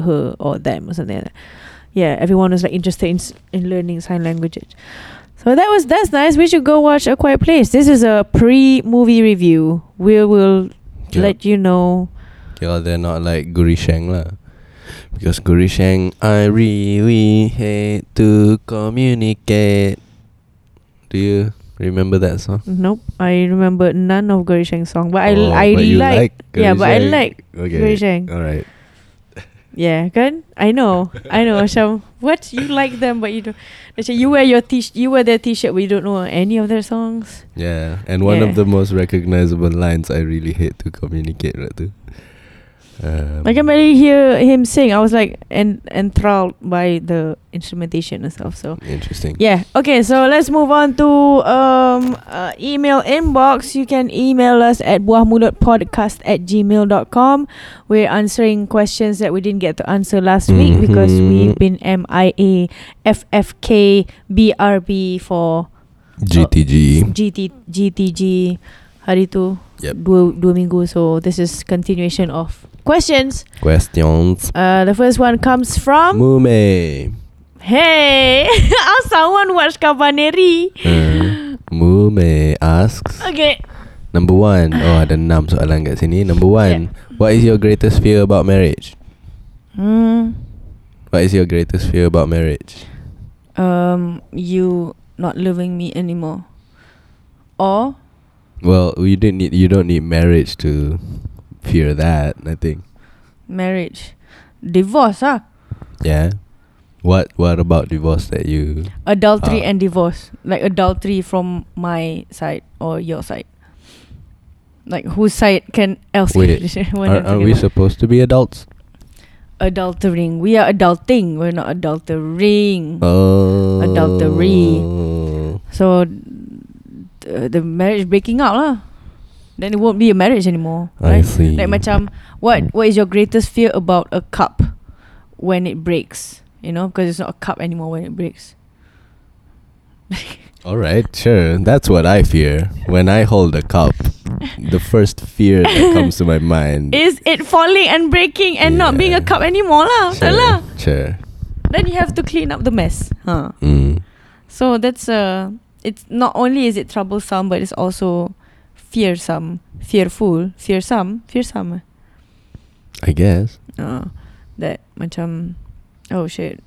her or them or something like that. Yeah, everyone was like interested in in learning sign languages. So that was that's nice. We should go watch A Quiet Place. This is a pre-movie review. We will Okay, let you know. Okay, they're not like Guri Sheng lah Because Guri Sheng I really hate to communicate Do you remember that song? Nope, I remember none of Guri Sheng's song, but I Oh, I but you like, yeah, but I like okay. Guri Sheng. Alright Yeah, kan? I know. I know. Macam what you like them but you don't. Macam you wear your t you wear their t-shirt but you don't know any of their songs. Yeah, and one Yeah. of the most recognizable lines I really hate to communicate right. Um, I can barely hear him sing. I was like en- enthralled by the instrumentation and stuff. So interesting. yeah. Okay, so let's move on to um uh, email inbox. You can email us at buahmulutpodcast at gmail.com. We're answering questions that we didn't get to answer last week because we've been MIA, FFK, BRB for GTG. GT, GTG hari tu Yep. dua, dua minggu. So this is continuation of questions. Questions. Uh, the first one comes from Mumei. Hey, someone watch Kabaneri. Uh, Mumei asks Okay. Number one Oh ada enam soalan kat sini Number one What is your greatest fear about marriage? Hmm. What is your greatest fear about marriage? Um, you not loving me anymore, or Well, you didn't need you don't need marriage to fear that. I think. marriage, divorce ah, Yeah. What What about divorce that you? adultery Ah. and divorce, like adultery from my side or your side. Like whose side can else? Wait, Are, are we supposed to be adults? adultering? We are adulting. We're not adultering. Oh. Adultery. So the, the marriage breaking out lah. Then it won't be a marriage anymore. I Right? see. Like macam what what is your greatest fear about a cup when it breaks? You know, because it's not a cup anymore when it breaks. All right, sure. That's what I fear when I hold a cup. the first fear that comes to my mind. Is it falling and breaking and not being a cup anymore lah? sure, lah. sure. Then you have to clean up the mess. Huh. Mm. So that's uh it's not only is it troublesome but it's also fearsome, fearful, fearsome, fearsome. I guess. Uh, that macam oh shit.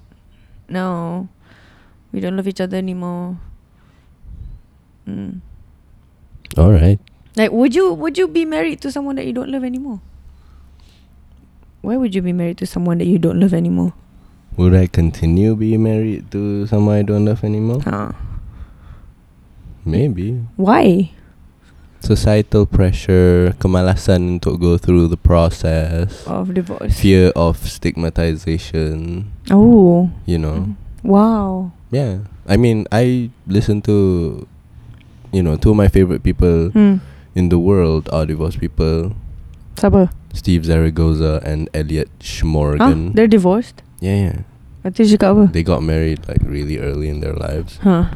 No. We don't love each other anymore. Mm. All right. Like would you would you be married to someone that you don't love anymore? Why would you be married to someone that you don't love anymore? Would I continue being married to someone I don't love anymore? Huh. Maybe. Why? Societal pressure, kemalasan untuk go through the process, Of divorce. fear of stigmatization, Oh. you know. Wow. Yeah. I mean, I listen to, you know, two of my favorite people Hmm. in the world are divorced people Siapa? Steve Zaragoza and Elliot? Schmorgan. They're divorced? yeah, yeah. Nanti cakap apa? They got married like really early in their lives. Huh.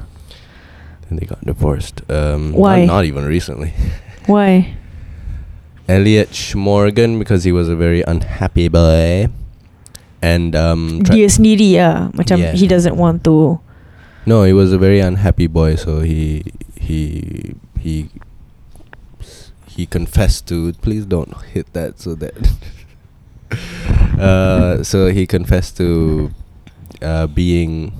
Then they got divorced. Um, Why? Not, not even recently. Why? Elliot Schmorgan because he was a very unhappy boy. And um Dia sendiri lah Macam Yeah. he doesn't want to no, he was a very unhappy boy, so he he he he confessed to please don't hit that so that uh so he confessed to uh, being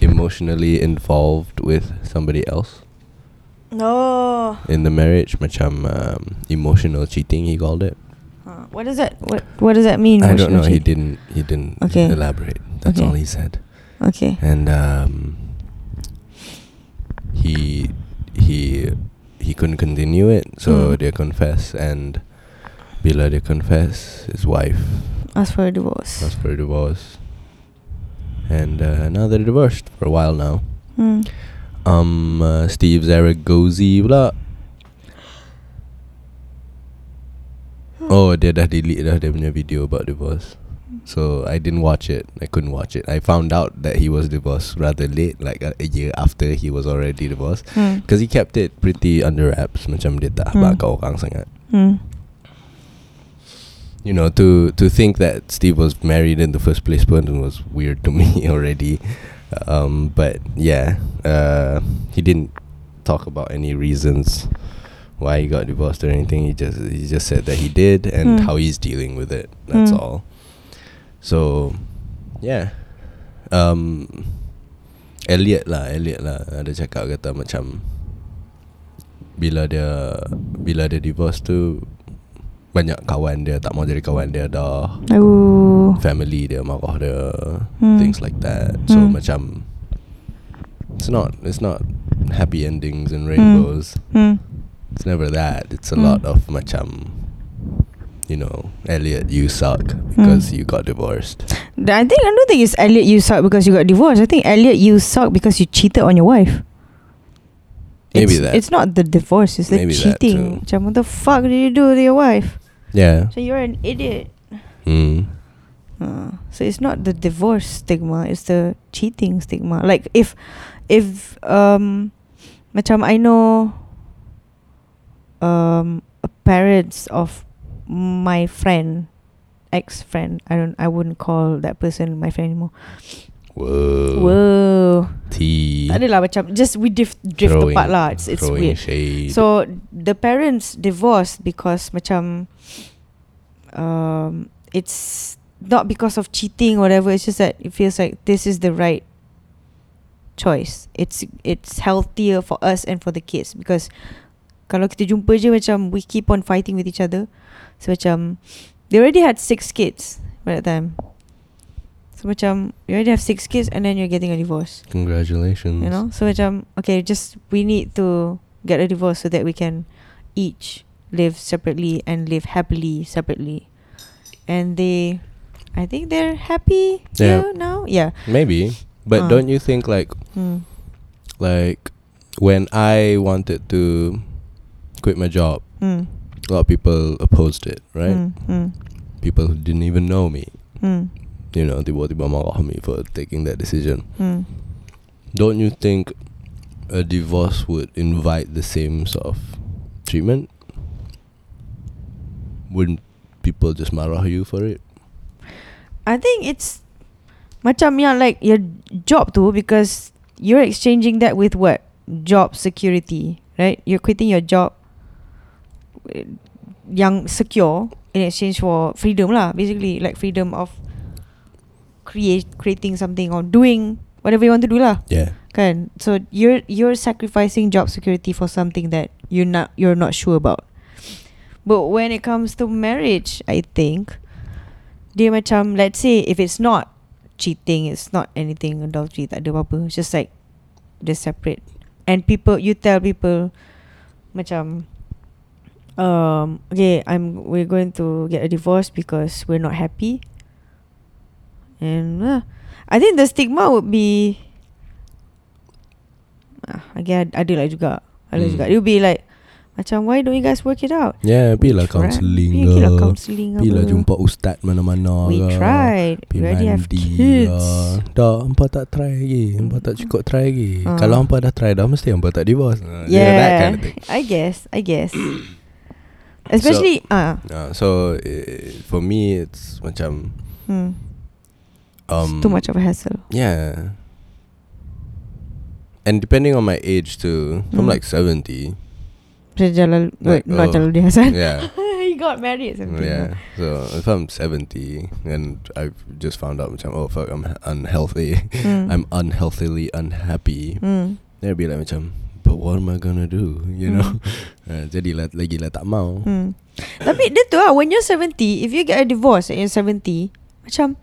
emotionally involved with somebody else No. in the marriage, macam um, emotional cheating. He called it. Huh. What does that? What What does that mean? I don't know. emotional He didn't. He didn't Okay. elaborate. That's Okay. all he said. Okay. And um, he he he couldn't continue it, so Hmm. they confess. And bila they confess, his wife Ask for a divorce. asked for a divorce. And uh, now they're divorced for a while now. Hmm. Um, uh, Steve Zaragoza pula. Oh, dia dah delete dah dia punya video about divorce. So I didn't watch it. I couldn't watch it. I found out that he was divorced rather late, like a, a year after he was already divorced. Hmm. Because he kept it pretty under wraps. Macam dia tak Hmm. bakal orang sangat. Hmm. You know, to to think that Steve was married in the first place pun was weird to me already. Um, but yeah, uh, he didn't talk about any reasons why he got divorced or anything. He just he just said that he did and Hmm. how he's dealing with it. That's Hmm. all. So, yeah. Um, Elliot lah, Elliot lah ada cakap kata macam bila dia bila dia divorce tu banyak kawan dia tak mau jadi kawan dia dah Oh. family dia marah dia Hmm. things like that so Hmm. macam it's not it's not happy endings and rainbows Hmm. it's never that it's a Hmm. lot of macam you know Elliot you suck because you got divorced I think I don't think it's Elliot you suck because you got divorced. I think Elliot you suck because you cheated on your wife. Maybe it's, that. It's not the divorce. It's the Maybe cheating. Macam what the fuck did you do to your wife? yeah So you're an idiot. mm. Uh, so it's not the divorce stigma. It's the cheating stigma. Like if, if um, macam I know, um, parents of my friend, ex friend. I don't. I wouldn't call that person my friend anymore. Whoa, Whoa. tea Tak adalah macam just we drift drift Throwing- apart lah. It's it's weird. shade So the parents divorced because macam um it's not because of cheating or whatever. It's just that it feels like this is the right choice. It's it's healthier for us and for the kids because kalau kita jumpa je macam we keep on fighting with each other. So macam they already had six kids by that time. So macam you already have six kids and then you're getting a divorce. congratulations You know, so macam okay, just we need to get a divorce so that we can each live separately and live happily separately. And they, I think they're happy Yeah. here now. Yeah. maybe but Uh. don't you think like Hmm. like when I wanted to quit my job, Hmm. a lot of people opposed it, right? Hmm. Hmm. People who didn't even know me. You know, tiba-tiba marah me for taking that decision. Hmm. Don't you think a divorce would invite the same sort of treatment? Wouldn't people just marah you for it? I think it's macam yang like your job tu because you're exchanging that with what job security, right? You're quitting your job eh, yang secure in exchange for freedom lah, basically like freedom of create creating something or doing whatever you want to do lah, Yeah. kan? So you're you're sacrificing job security for something that you're not you're not sure about. But when it comes to marriage, I think dia macam let's say if it's not cheating, it's not anything adultery, tak ada apa-apa. It's just like they're separate. And people you tell people macam um okay, I'm we're going to get a divorce because we're not happy. And uh, I think the stigma would be uh, again ada lah juga. Ada Hmm. juga. It would be like macam why don't you guys work it out? Yeah, pergilah We tried. counselling Pergilah ke. counselling Pergilah apa. jumpa ustaz mana-mana We ke. tried. Pergi We already have kids. ke. Dah, hampa tak try lagi. Hampa tak cukup try lagi. Ah. Kalau hampa dah try dah, mesti hampa tak divorce. Uh, Yeah, that kind of thing. I guess. I guess. Especially ah, Uh, so, uh, for me, it's macam... hmm, Um, it's too much of a hassle. Yeah. And depending on my age too, I'm Hmm. like 70, Macam Jalal, Like, wait, not oh. Jalaluddin Hasan. yeah. you got married at 17. Yeah. So if I'm 70 and I've just found out, macam, oh fuck, I'm unhealthy. Mm. I'm unhealthily unhappy. Mm. Then I'd be like macam, but what am I gonna do? You know? Hmm. uh, jadi lah, lagi lah tak mau. Hmm. Tapi dia tu lah When you're 70 If you get a divorce And you're 70 Macam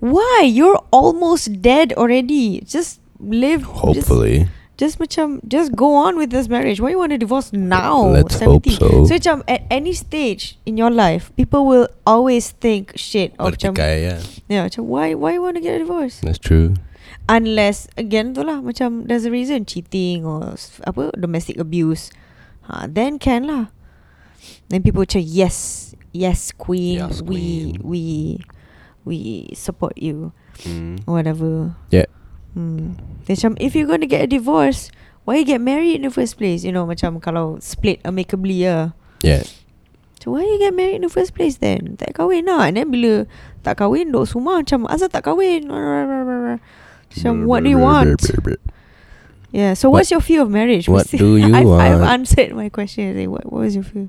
Why You're almost dead already Just live Hopefully. Just, just macam Just go on with this marriage Why you want to divorce now Let's hope so. So macam At any stage In your life People will always think Shit Or macam yeah. Yeah macam Why Why you want to get a divorce That's true. Unless Again tu lah Macam there's a reason Cheating Or Apa Domestic abuse ha, Then can lah Then people say Yes Yes queen Yes, We queen. We We support you Mm. Whatever Yeah. hmm. Then macam If you're going to get a divorce Why you get married in the first place You know macam Kalau split amicably ya Yeah. So why you get married in the first place then Tak kahwin lah And then bila Tak kahwin Duk semua macam Asal tak kahwin Macam what do you want Yeah. So What- what's your fear of marriage? what Mesti- do you I've, I've answered my question. Like, what, what was your fear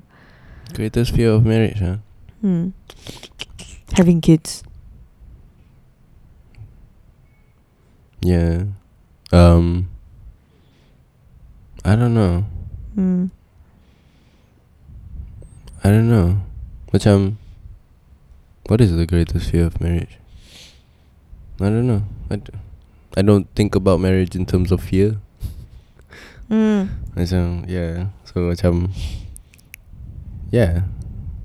Greatest fear of marriage, huh? Hmm. Having kids. Yeah. Um. I don't know. Hmm. I don't know. Macam, what is the greatest fear of marriage? I don't know. I, d- I don't think about marriage in terms of fear. Hmm. Macam, yeah. So macam, yeah.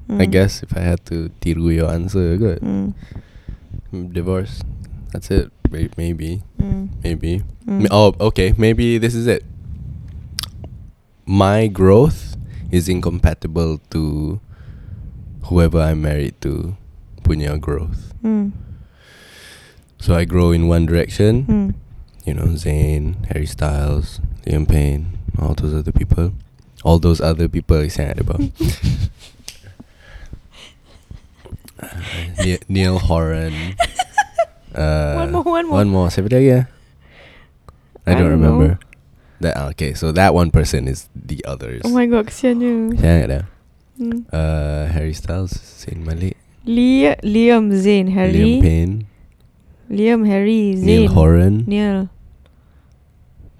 I Hmm. guess if I had to tiru your answer, good. Mm, Divorce. That's it. May- Maybe. Hmm. Maybe. Hmm. M- Oh, okay. Maybe this is it. My growth is incompatible to whoever I'm married to. Punya growth. Hmm. So I grow in one direction. Hmm. You know, Zayn, Harry Styles, Liam Payne, all those other people. All those other people is sad about. Ne- Neil Horan. Uh, One more, one more. One more. Siapa lagi ya? I I don't don't remember. That okay. So that one person is the others. Oh my god, kesiannya. Saya ada. Hmm. Uh, Harry Styles, Zayn Malik, Lia, Liam, Zayn, Harry. Liam Payne, Liam, Harry, Zayn. Neil Horan, Neil.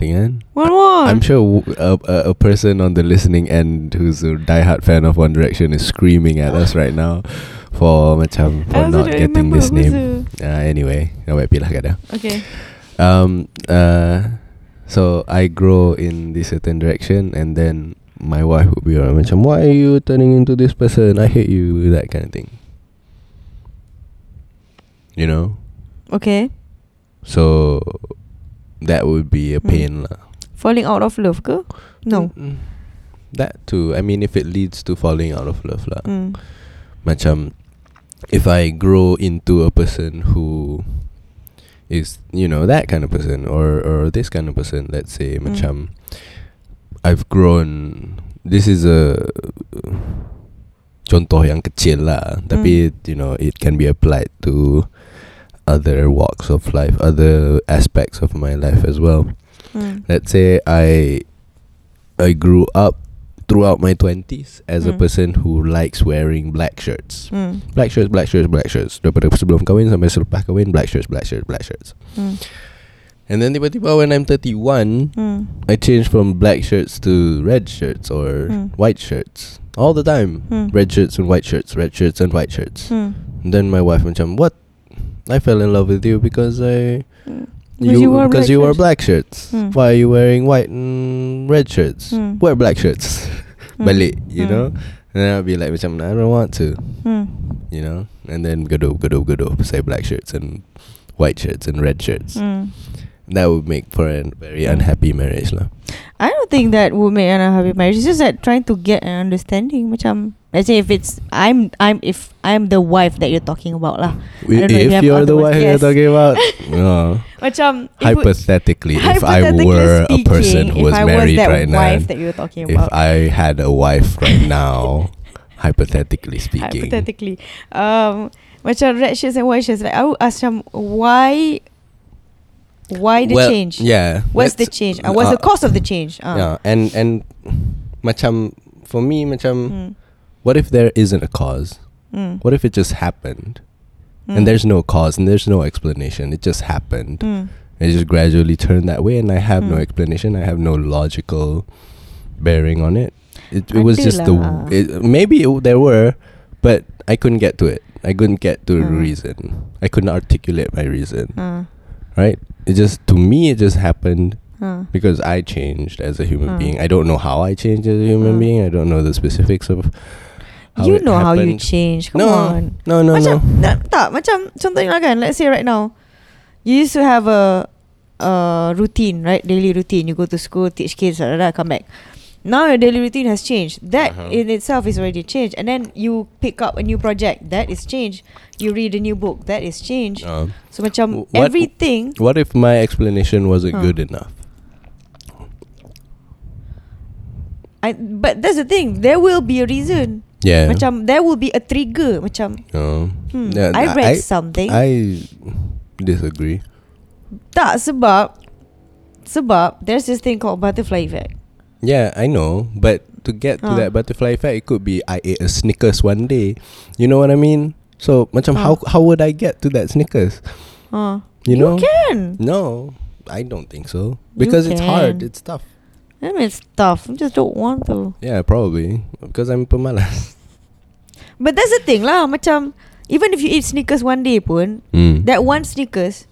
One more. I'm sure a a person on the listening end who's a diehard fan of One Direction is screaming at us right now for macam for not getting this name. Uh, anyway, awak pilih kada. Okay. Um. Uh. So I grow in this certain direction, and then my wife would be like, macam, why are you turning into this person? I hate you. That kind of thing. You know. Okay. So that would be a Hmm. pain lah. Falling out of love ke? No. Mm, That too. I mean, if it leads to falling out of love lah. Hmm. Macam, if I grow into a person who is, you know, that kind of person or or this kind of person, let's say, Mm. macam, I've grown. This is a contoh yang kecil lah, tapi you know, it can be applied to other walks of life, other aspects of my life as well. Hmm. let's say I I grew up throughout my 20s as a Mm. person who likes wearing black shirts. Hmm. Black shirts, black shirts, black shirts. Daripada sebelum kahwin sampai selepas kahwin black shirts, black shirts, black shirts. Hmm. And then tiba-tiba when I'm 31, Hmm. I changed from black shirts to red shirts or Mm. white shirts. All the time. Hmm. Red shirts and white shirts, red shirts and white shirts. Hmm. And then my wife macam, "What? I fell in love with you because I. Because you wore because black you wear black shirts. Hmm. Why are you wearing white and red shirts? Hmm. Wear black shirts. Hmm. Balik, you Hmm. know. And then I'll be like, macam, I don't want to, you know. And then gaduh, gaduh, gaduh, say black shirts and white shirts and red shirts. That would make for a very unhappy marriage lah. I don't think that would make an unhappy marriage. It's just that trying to get an understanding. Macam let's say if it's I'm I'm if I'm the wife that you're talking about lah. I if you If have you're the one words. you're talking about, no. Macam if hypothetically, if I hypothetically were a person who was if married was right now, wife that you were talking if. I had a wife right now, hypothetically speaking, hypothetically, um, macam red shirts and white shirts. Like I would ask them why, why the well, change? Yeah. What's the change? Uh, what's the uh, cost of the change? Uh. Yeah, and and macam for me macam Hmm. What if there isn't a cause? Mm. What if it just happened? Mm. And there's no cause and there's no explanation. It just happened. Mm. It just gradually turned that way, and I have no Mm. explanation. I have no logical bearing on it. It, it was just the it, maybe it, there were, but I couldn't get to it. I couldn't get to the Mm. reason. I couldn't articulate my reason. Uh, Right? It just to me it just happened uh. because I changed as a human being. I don't know how I changed as a human being. I don't know the specifics of how you know how you happened. change. Come no, on. no, no, macam no. na- tak macam contohnya lah kan. Let's say right now, you used to have a a routine, right? Daily routine. You go to school, teach kids, da, da, da, come back. Now your daily routine has changed. That Uh-huh. in itself is already changed. And then you pick up a new project. That is change. You read a new book. That is change. Um, So macam What- everything. what if my explanation wasn't Huh. good enough? I but that's the thing. There will be a reason. Yeah. Macam there will be a trigger. Macam Um, hmm, yeah, I read something. I disagree. tak sebab sebab there's this thing called butterfly effect. Yeah, I know, but to get to that butterfly effect, it could be I ate a Snickers one day. You know what I mean? So, macam how how would I get to that Snickers? Uh, You know? can. No, I don't think so You because it's hard. It's tough. I mean, it's tough. I just don't want to. Yeah, probably because I'm pemalas. But that's the thing lah. Macam even if you eat sneakers one day pun, Mm. that one Snickers,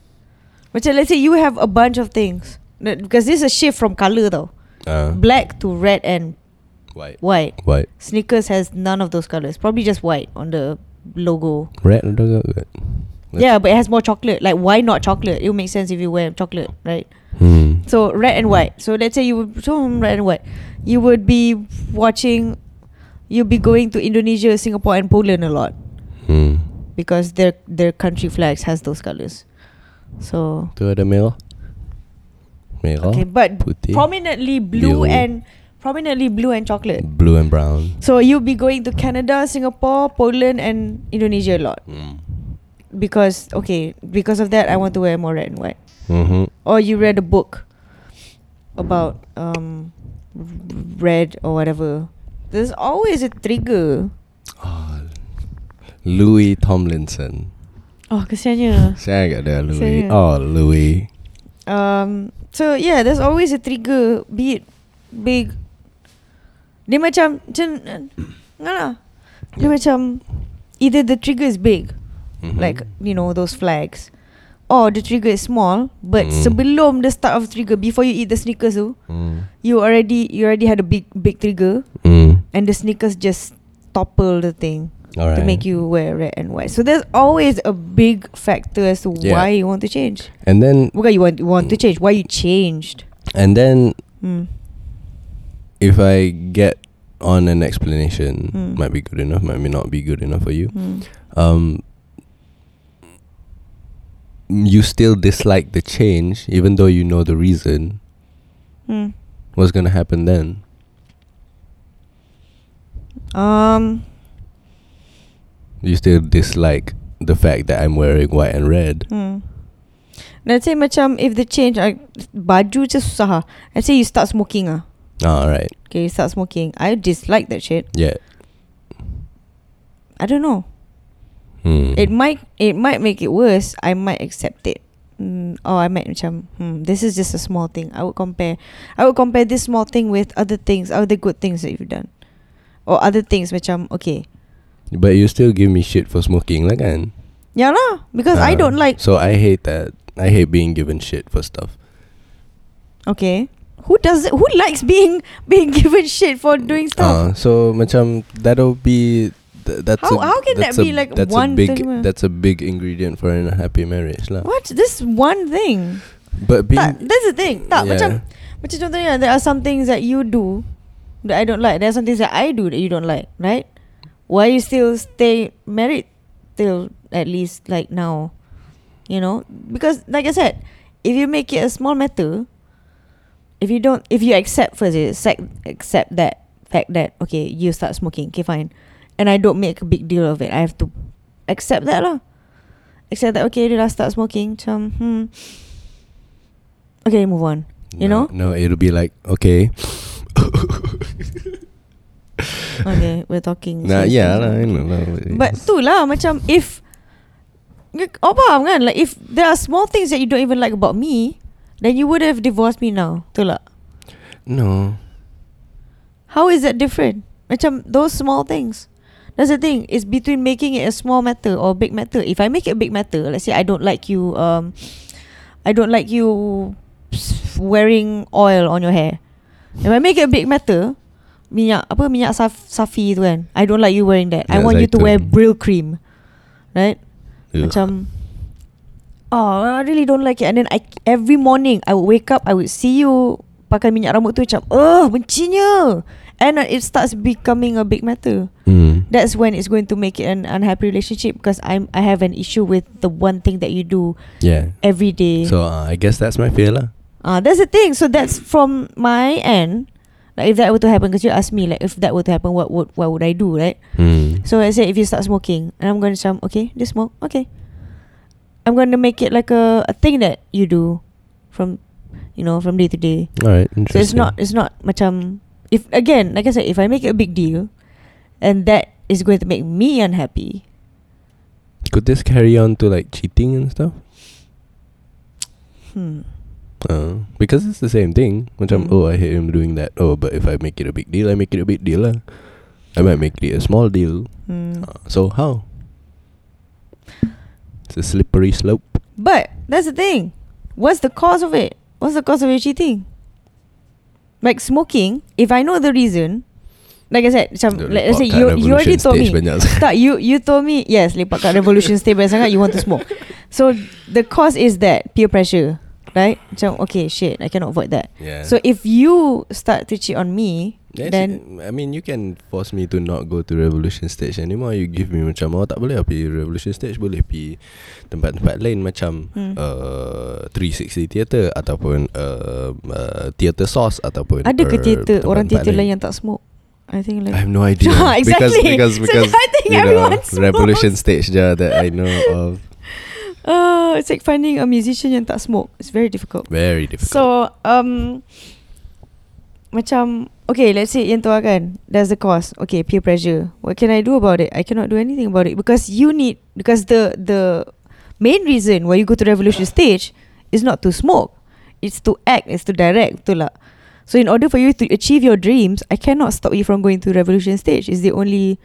macam let's say you have a bunch of things. Because this is a shift from color tau. uh, Black to red and white, white. white, Snickers has none of those colors. Probably just white on the logo. red. or yeah, but it has more chocolate. Like why not chocolate? It would make sense if you wear chocolate, right? Hmm. So red and white. So let's say you would so red and white. You would be watching. You'll be going to Indonesia, Singapore, and Poland a lot Hmm. because their their country flags has those colors. So Tu ada merah. Merah. okay, but putih, prominently blue biru. and prominently blue and chocolate. blue and brown. So you'll be going to Canada, Singapore, Poland, and Indonesia a lot Mm. Because okay because of that I want to wear more red and white. Mm-hmm. Or you read a book about um red or whatever. There's always a trigger. Oh, Louis Tomlinson. Oh, kesiannya. Saya agak ada Louis. Oh, Louis. Um, so yeah, there's always a trigger. Be it big. Dia macam macam. Dia macam either the trigger is big, Mhm. like you know those flags, or the trigger is small. But Mm. sebelum the start of trigger, before you eat the Snickers tu, Mm. you already you already had a big big trigger, Mm. and the Snickers just topple the thing to make you wear red and white. So there's always a big factor as to Yeah. why you want to change. And then Bukan you want you want to change. Why you changed? and then Hmm. if I get on an explanation, Mm. might be good enough, might not be good enough for you. Hmm. Um, you still dislike the change, even though you know the reason. Hmm. What's gonna happen then? Um. You still dislike the fact that I'm wearing white and red. Hmm. Let's say macam if the change uh, baju je susah. ah. Let's say you start smoking ah. All right. Okay, you start smoking. I dislike that shit. Yeah. I don't know. Hmm. It might it might make it worse. I might accept it. Mm, or I might macam hmm, this is just a small thing. I would compare I would compare this small thing with other things, other good things that you've done. Or other things macam okay. But you still give me shit for smoking, like kan? Yeah lah, because I Ah, don't like So I hate that. I hate being given shit for stuff. Okay. Who does it? Who likes being being given shit for doing stuff? Uh, so macam that'll be th- that's How- a, how can that be a, like that's one a big thing that's a big ingredient for a happy marriage lah. what? This one thing. But being Tak, that's the thing. Tak, Yeah. macam macam contohnya there are some things that you do that I don't like. There are some things that I do that you don't like, right? Why you still stay married till at least like now? You know? Because like I said, if you make it a small matter, if you don't if you accept first accept accept that fact that okay, you start smoking, okay fine. And I don't make a big deal of it. I have to accept that lah. Accept that okay, dia dah start smoking, macam hmm. Okay, move on. You no, know? no, it'll be like okay. Okay, we're talking. Nah, serious yeah lah. I know lah. But tu lah macam if Oh faham kan Like if there are small things That you don't even like about me Then you would have divorced me now Betul tak no. How is that different Macam those small things That's the thing. It's between making it a small matter Or big matter. If I make it a big matter Let's say I don't like you um, I don't like you Wearing oil on your hair. If I make it a big matter Minyak Apa minyak saf, safi tu kan I don't like you wearing that. I Minyak want you to wear Brill cream Right? Ugh. Macam Oh I really don't like it. And then I Every morning I would wake up I would see you Pakai minyak rambut tu Macam Ugh bencinya And uh, it starts becoming a big matter Mm. That's when it's going to make it an unhappy relationship Because I'm I have an issue with The one thing that you do Yeah. Every day So uh, I guess that's my fear lah. Ah, That's the thing So that's from my end Like if that were to happen Because you asked me Like if that were to happen What would what would I do right Mm. So I say if you start smoking and I'm going to say okay, this smoke, okay. I'm going to make it like a, a thing that you do from you know, from day to day. All right. So it's not it's not much macam if again, like I said, if I make it a big deal and that is going to make me unhappy. Could this carry on to like cheating and stuff? Hmm. Uh, because it's the same thing. Macam Mm. oh I hate him doing that. Oh, but if I make it a big deal, I make it a big deal lah. I might make it a small deal. Hmm. Uh, so how? It's a slippery slope. But that's the thing. What's the cause of it? What's the cause of your cheating? Like smoking, if I know the reason, like I said, macam, let's say you you already told me. Tak, you you told me yes, lepak kat revolution stage banyak sangat you want to smoke. So the cause is that peer pressure, right? Macam okay, shit, I cannot avoid that. Yeah. So if you start to cheat on me, Yes, then I mean you can force me to not go to revolution stage anymore. You give me macam oh tak boleh pergi revolution stage boleh pergi tempat-tempat lain macam Hmm. uh, 360 theater ataupun uh, uh, theater source ataupun ada ke uh, theater orang theater lain yang tak smoke? I think like I have no idea exactly. because So because because I think you know, smokes. revolution stage je that I know of uh, it's like finding a musician yang tak smoke. It's very difficult. very difficult. So um Macam Okay let's say yang tu lah kan That's the cause Okay peer pressure. What can I do about it? I cannot do anything about it Because you need Because the The Main reason Why you go to revolution stage Is not to smoke. It's to act It's to direct Betul tak? So in order for you to achieve your dreams I cannot stop you from going to revolution stage. It's the only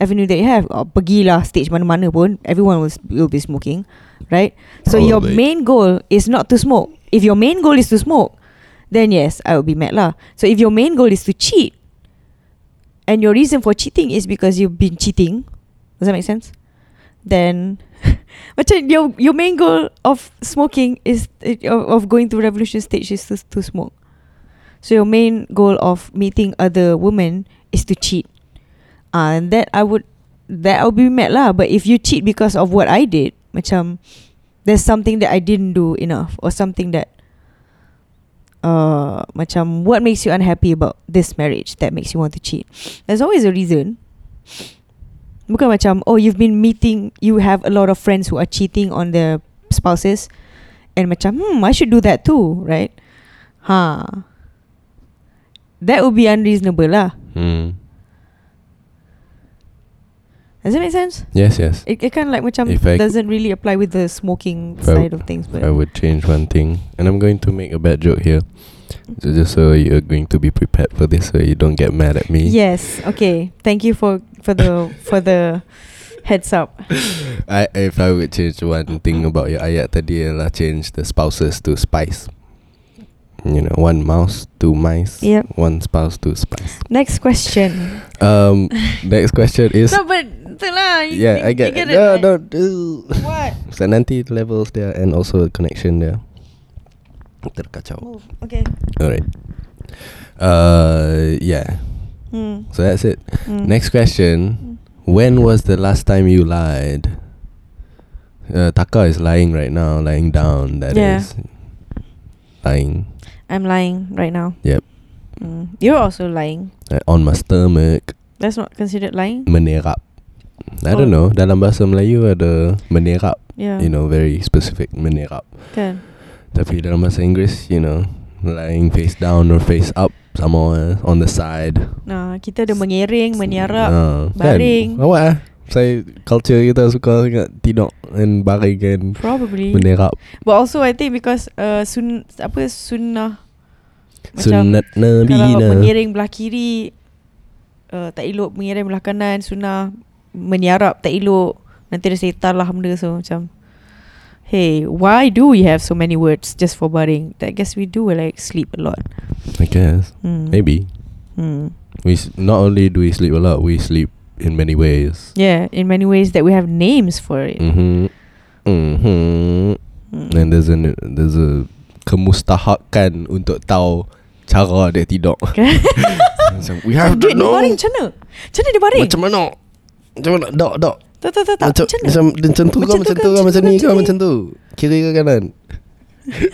Avenue that you have. Oh, Pergilah stage mana-mana pun Everyone will, will be smoking Right? So your Probably. main goal Is not to smoke. If your main goal is to smoke then yes, I will be mad lah. So if your main goal is to cheat, and your reason for cheating is because you've been cheating, does that make sense? Then, macam your your main goal of smoking is of, going to revolution stage is to, to smoke. So your main goal of meeting other women is to cheat. Ah, and that I would that I would be mad lah. But if you cheat because of what I did, macam there's something that I didn't do enough or something that uh macam what makes you unhappy about this marriage that makes you want to cheat. There's always a reason. Bukan macam oh you've been meeting you have a lot of friends who are cheating on their spouses and macam hmm I should do that too, right? Ha. That would be unreasonable lah. Hmm. Does it make sense? Yes, yes. It, it kind of like macam If I- doesn't really apply with the smoking I- side of things, but I would change one thing, and I'm going to make a bad joke here, so just so you're going to be prepared for this, so you don't get mad at me. yes, okay. Thank you for for the for the heads up. I if I would change one thing about your ayat tadi ialah change the spouses to spice. You know, one mouse, two mice. Yep. One spouse, two spice. Next question. Um, next question is. no, but itulah. you- yeah, you- I get. you it, no, right? no. What? So nanti levels there and also a connection there. Terkacau. Move. Okay. Alright. Uh, yeah. Hmm. So that's it. Hmm. Next question. When was the last time you lied? Uh, Taka is lying right now, lying down. That is Yeah. lying I'm lying right now. Yep. Mm. You're also lying. uh, on my stomach, That's not considered lying. menerap. I Oh. don't know. Dalam bahasa Melayu ada menerap. Yeah. You know, very specific menerap. Kan. Tapi dalam bahasa Inggeris, you know, lying face down or face up somewhere on the side. Nah, kita ada mengiring, meniarap, Ah, baring. Kan? Awak ah. Saya culture kita suka ingat tidur and baring kan probably. menerap. But also I think because uh, sun apa sunnah Sunat Nabi kalau na. mengiring belah kiri uh, tak elok mengiring belah kanan sunnah meniarap tak elok nanti ada setan lah benda so macam Hey, why do we have so many words just for baring? I guess we do like sleep a lot. I guess Hmm. maybe Hmm. we not only do we sleep a lot, we sleep in many ways. Yeah, in many ways that we have names for it. Mhm. Mhm. Hmm. And there's a there's a kemustahakan untuk tahu cara dia tidur. Macam, we have to dia know. baring macam mana? Macam mana dia baring? Macam mana? Macam mana? Dok, dok. tak, tak, tak, tak. Macam, Macam mana? macam, macam tu ke, Macam tu macam macam macam ni ke, macam macam tu. Kiri ke kanan?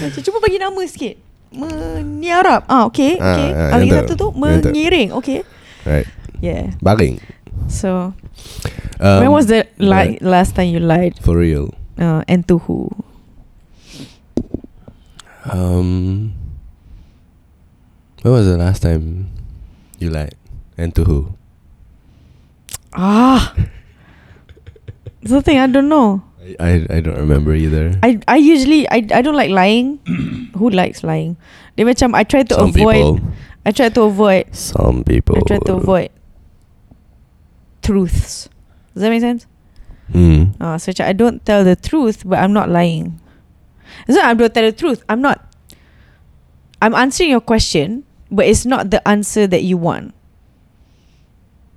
Macam, cuba bagi nama sikit. Meniarap. Ah, okay. Ah, okay. ah, lagi yang satu tu. mengiring. Okay. Right. Yeah. Baring. So, Um, when was the li- right. last time you lied? For real. Uh, and to who? Um, when was the last time you lied? And to who? Ah. That's the thing. I don't know. I, I don't remember either. I I usually I I don't like lying. who likes lying? Dia macam I try to Some avoid. people. I try to avoid. Some people. I try to avoid truths. Does that make sense? Hmm. Uh, so I don't tell the truth, but I'm not lying. Not I don't tell the truth. I'm not. I'm answering your question, but it's not the answer that you want.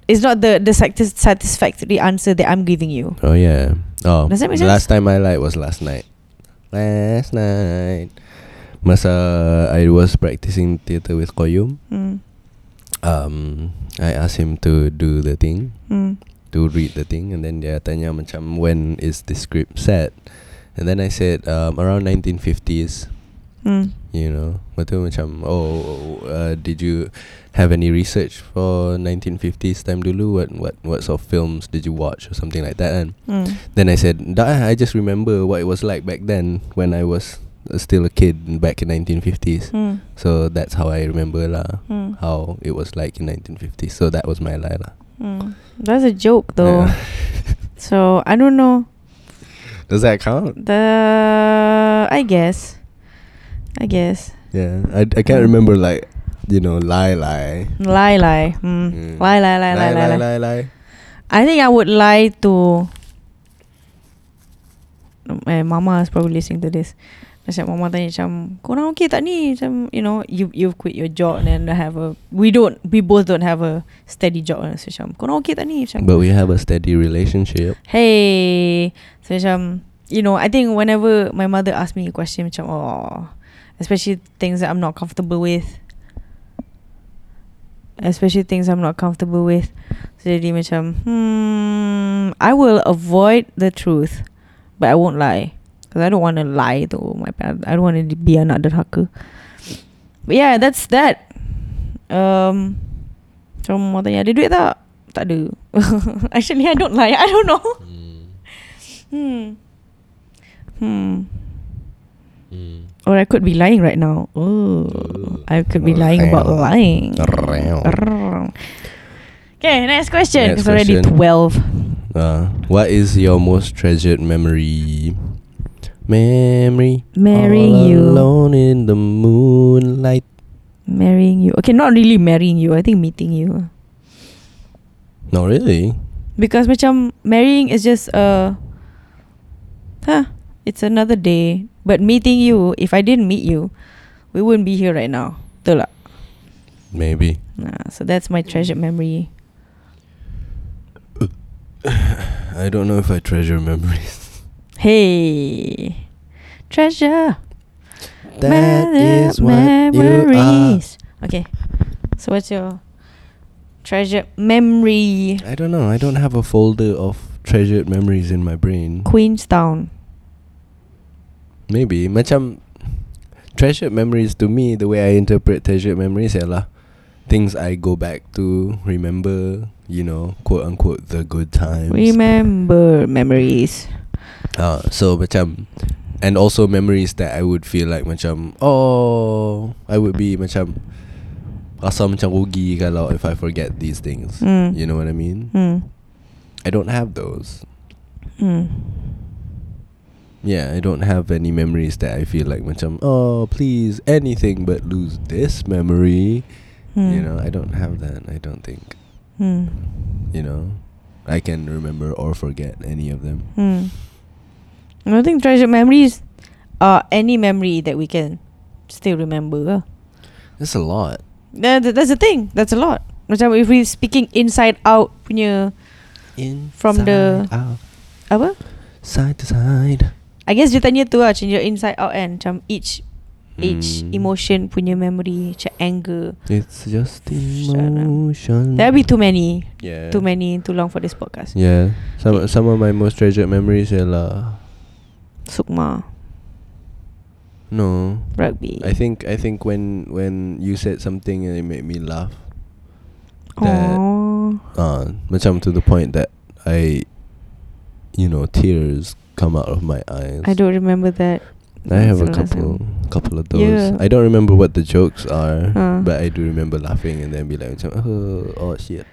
It's not the the satis- satisfactory answer that I'm giving you. Oh yeah. Oh, Does that make sense? last time I lied was last night. Last night, masa I was practicing theatre with Koyum. Mm. Um, I asked him to do the thing, Mm. to read the thing, and then dia tanya macam when is the script set, and then I said um, around 1950s. Mm. You know, betul macam oh, uh, did you have any research for 1950s time dulu? What what what sort of films did you watch or something like that? And Mm. then I said, I just remember what it was like back then when I was still a kid back in 1950s. Mm. So that's how I remember lah Mm. how it was like in 1950s. So that was my lie lah. Mm. That's a joke though. Yeah. So I don't know. Does that count? The I guess. I guess. Yeah, I I can't remember like you know lie lie. Lie lie. Mm. Mm. Lie lie lie lie lie lie lie. lie. I think I would lie to eh, Mama is probably listening to this. Macam Mama tanya macam Korang okay tak ni? Macam you know You you've quit your job And then have a We don't We both don't have a Steady job. So macam Korang okay tak ni? Macam But we have a steady relationship. Hey. So macam You know I think whenever My mother ask me a question Macam oh Especially things that I'm not comfortable with. Especially things I'm not comfortable with. So jadi macam Hmm I will avoid the truth But I won't lie Because I don't want to lie to my parents I don't want to be another derhaka But yeah that's that Um So mau tanya ada duit tak? Tak ada Actually I don't lie I don't know Hmm Hmm Mm. Or I could be lying right now. Oh, I could be lying about lying. Okay, next question. Next it's already question. 12. Uh, what is your most treasured memory? Memory. Marrying all you. Alone in the moonlight. Marrying you. Okay, not really marrying you. I think meeting you. Not really. Because macam marrying is just uh huh, it's another day. But meeting you, if I didn't meet you, we wouldn't be here right now. Betul tak? Maybe. Nah, so that's my treasured memory. I don't know if I treasure memories. Hey, treasure. That is what you are. Okay. So what's your treasure memory? I don't know. I don't have a folder of treasured memories in my brain. Queenstown. Maybe macam treasured memories to me the way I interpret treasured memories ialah things I go back to remember, you know, quote unquote the good times. Remember memories. Ah, so macam and also memories that I would feel like macam oh I would be macam rasa macam rugi kalau if I forget these things. Mm. You know what I mean? Hmm. I don't have those. Hmm. Yeah, I don't have any memories that I feel like macam oh please anything but lose this memory. Hmm. You know, I don't have that. I don't think. Hmm. You know, I can remember or forget any of them. I think treasured memories are any memory that we can still remember. That's a lot. That, that- that's the thing. That's a lot. Macam if we speaking inside out punya In From the- out, apa? side to side. I guess dia tanya tu lah Macam your inside out kan Macam each Each Mm. emotion punya memory Macam anger It's just emotion. That'll be too many yeah. Too many Too long for this podcast Yeah. Some some of my most treasured memories ialah Sukma no. Rugby I think I think when when you said something and it made me laugh. that- Aww. Uh, macam to the point that I, you know, tears come out of my eyes. I don't remember that I have a That's the last couple, couple of those. Yeah. I don't remember what the jokes are, Uh. but I do remember laughing and then be like, oh, oh shit.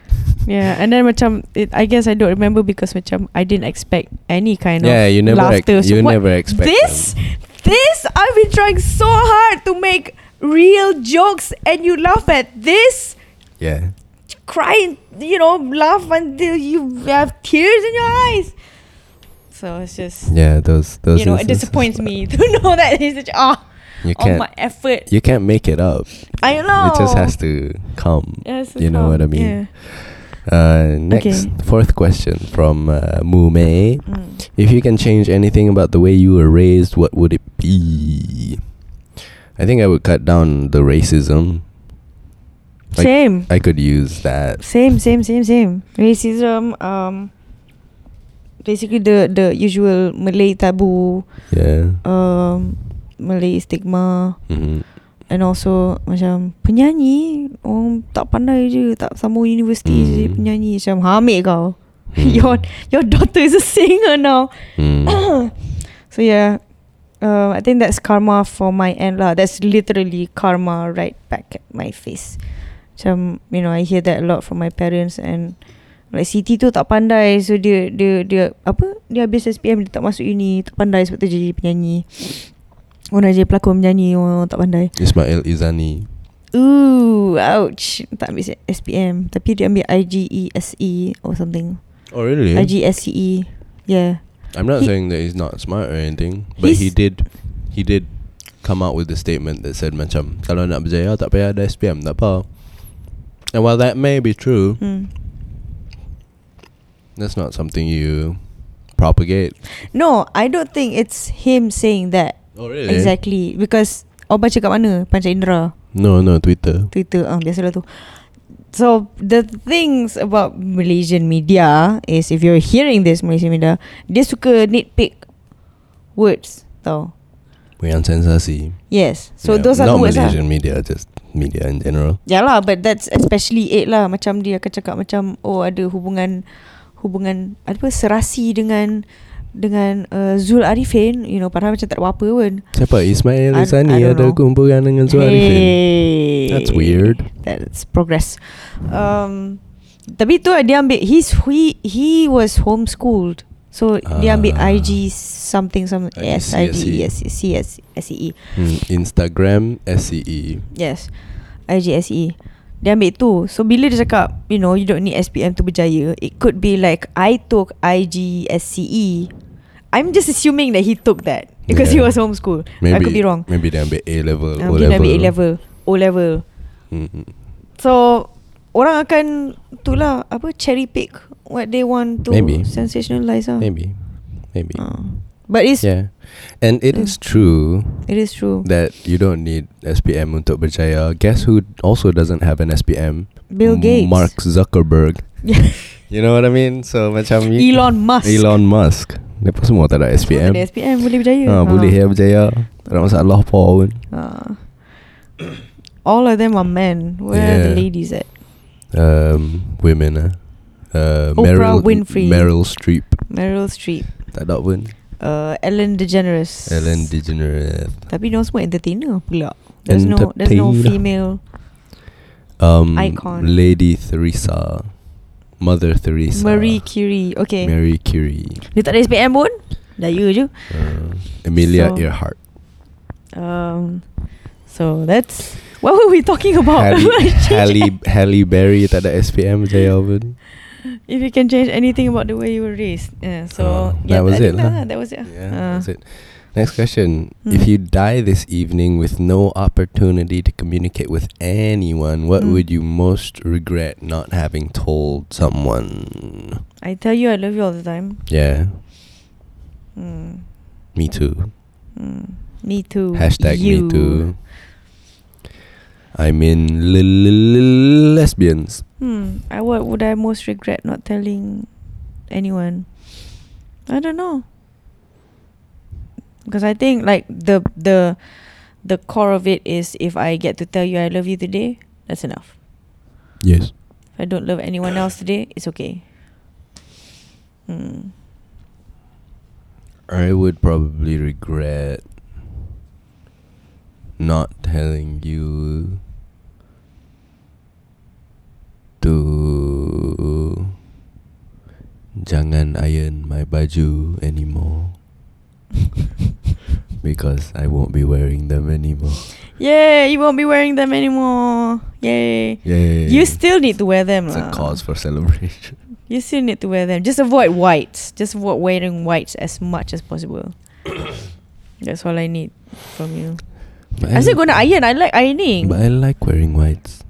Yeah and then macam it, I guess I don't remember Because macam I didn't expect Any kind yeah, of you never, ex- laughter. So you never expect This them. This I've been trying so hard To make Real jokes And you laugh at this Yeah, crying, you know, laugh until you have tears in your eyes. So it's just, yeah, those those. you know, it disappoints me to know that it's such ah, You all can't. my effort. You can't make it up. I know. It just has to come. Has to you know come, what I mean? Yeah. Uh, next, Okay. fourth question from uh, Mumei. Mm. If you can change anything about the way you were raised, what would it be? I think I would cut down the racism. Like- same, I could use that. same, same, same, same. Racism. Um, basically the the usual Malay taboo. Yeah. Um, Malay stigma. hmm And also macam penyanyi orang tak pandai je tak sama universiti Hmm. je penyanyi macam hamil kau. Hmm. your your daughter is a singer now. Mm. So yeah, uh, I think that's karma for my end lah. That's literally karma right back at my face. Macam you know I hear that a lot from my parents and like Siti tu tak pandai so dia dia dia apa dia habis SPM dia tak masuk uni tak pandai sebab tu jadi penyanyi. Orang jadi pelakon penyanyi orang tak pandai. Ismail Izani. Ooh, ouch. Tak ambil SPM Tapi dia ambil IGESE E or something Oh really? IGSCE E. Yeah I'm not He- saying that he's not smart or anything, but he did, he did come out with a statement that said macam kalau nak berjaya tak payah ada SPM tak apa. And while that may be true, hmm. That's not something you propagate. No I don't think it's him saying that Oh really? Exactly Because Awak baca kat mana Panca Indra No, no, Twitter. Twitter ah, Biasalah tu So the things about Malaysian media is if you're hearing this Malaysian media, dia suka nitpick words, tau. Yang sensasi. Yes. So Yeah, those are not the words lah. Malaysian media, just media in general. Ya lah but that's especially it lah macam dia akan cakap macam oh ada hubungan hubungan apa serasi dengan dengan uh, Zul Arifin you know padahal macam tak ada apa-apa pun. Siapa? Ismail I- Izani I don't ada know. kumpulan dengan Zul Arifin. Hey. That's weird. That's progress. Um tapi tu dia ambil he's he he was homeschooled. So dia ambil Ah. IG something some IG S I D E S C S S E E. Hmm, Instagram E. SCE. Yes IGSE Dia ambil tu So bila dia cakap You know You don't need SPM to berjaya It could be like I took IGSCE. I'm just assuming that he took that Because he Yeah. was homeschooled Maybe, I could be wrong Maybe dia ambil A level, uh, O Dia level. ambil A level O level Hmm. So Orang akan Itulah Apa cherry pick What they want to Maybe. Sensationalize lah Maybe. Maybe. uh. But it's Yeah. And it is Mm. true It is true that you don't need SPM untuk berjaya. Guess who also doesn't have an SPM? Bill Gates Mark Zuckerberg. Yeah. You know what I mean? So macam you- Elon Musk Elon Musk. Mereka semua tak ada SPM. Tak ada SPM boleh berjaya Ha, boleh ya berjaya. Tak ada masalah pun. Uh, all of them are men. Where are the ladies at? Um, women ah. Uh, Oprah Meryl Winfrey. Meryl Streep. Meryl Streep. Tak ada pun. Uh, Ellen DeGeneres. Ellen DeGeneres. Tapi no semua entertainer pula. There's no there's no female. Um, Icon. Lady Theresa. Mother Teresa. Marie Curie. Okay. Mary Curie. Dia tak ada SPM pun. Dah you je. Uh, Amelia So- Earhart. Um, so that's what were we talking about? Halle, Halle, Halle Berry tak ada SPM je Alvin. if you can change anything about the way you were raised. Yeah, so Oh, yeah, that was it lah. That, was it. Yeah, Uh, that's it. Next question. Hmm. If you die this evening with no opportunity to communicate with anyone, what Hmm. would you most regret not having told someone? I tell you, I love you all the time. Yeah, Mm, me too. mm. Me too. Hashtag you. me too. I'm in li- li- lesbians. Hmm. I what would I most regret not telling anyone? I don't know. Because I think like the the the core of it is if I get to tell you I love you today, that's enough. Yes. If I don't love anyone else today, it's okay. Hmm. I would probably regret not telling you to jangan iron my baju anymore because I won't be wearing them anymore. Yeah, You won't be wearing them anymore. Yay! Yay. You still need to wear them. It's a cause for celebration. You still need to wear them. Just avoid whites. Just avoid wearing whites as much as possible. That's all I need from you. But I said like- gonna iron. I like ironing. But I like wearing whites.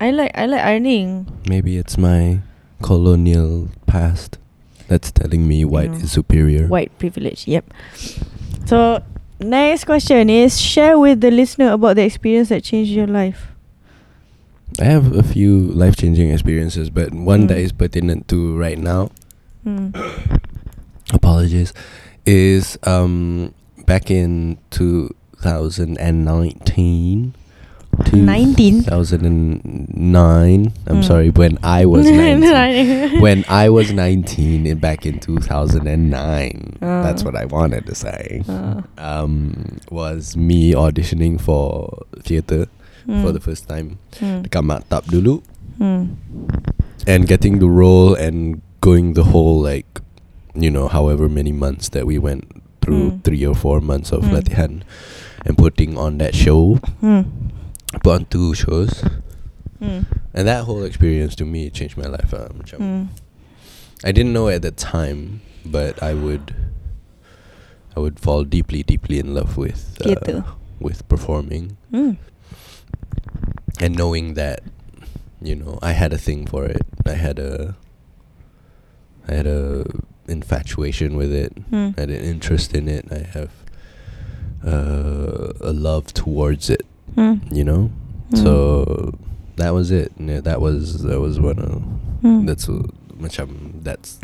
I like I like ironing. Maybe it's my colonial past that's telling me white is superior. White privilege. Yep. So next question is share with the listener about the experience that changed your life. I have a few life changing experiences, but one that Mm. is pertinent to right now, Hmm. apologies, is um back in 2019. 19? 2009. I'm Mm. sorry, when I was 19. when I was 19 in back in 2009. That's Uh. what I wanted to say. Uh, Um, was me auditioning for theatre for hmm. the first time. Hmm. Dekat Maktab dulu. Hmm. and getting the role and going the whole like you know however many months that we went through Mm. three or four months of Mm. latihan and putting on that show Hmm. Put on two shows Hmm. and that whole experience to me changed my life uh, Hmm. I didn't know at the time but I would I would fall deeply deeply in love with uh, with performing Hmm. and knowing that you know I had a thing for it. I had a I had a infatuation with it. Hmm. I had an interest in it. I have uh, a love towards it. Hmm. You know. Hmm. So that was it. Yeah, that was that was one of Hmm. that's uh, macam that's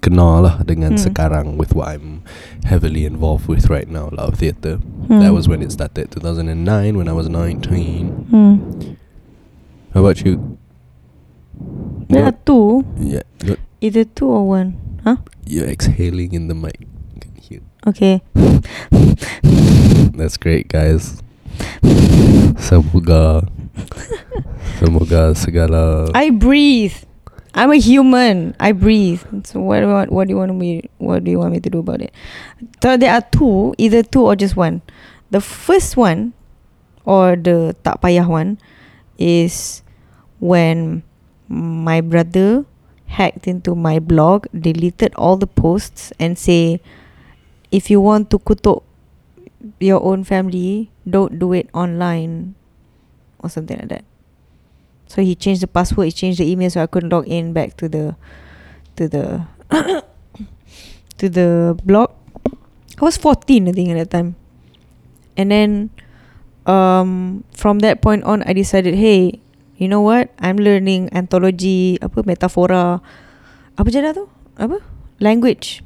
kenal lah dengan Hmm. sekarang with what I'm heavily involved with right now, love theatre. Hmm. That was when it started, 2009, when I was 19. Hmm. How about you? There are two. Yeah, Either two or one. Huh? you're exhaling in the mic. Okay. That's great, guys. Semoga, semoga segala. I breathe. I'm a human. I breathe. So what do you want, what do you want me what do you want me to do about it? So there are two, either two or just one. The first one or the tak payah one is when my brother hacked into my blog, deleted all the posts and say if you want to kutuk your own family, don't do it online or something like that. So he changed the password, he changed the email so I couldn't log in back to the to the to the blog. I was 14 I think at that time. And then um from that point on I decided, hey, you know what? I'm learning anthology apa metafora apa je dah tu? Apa? Language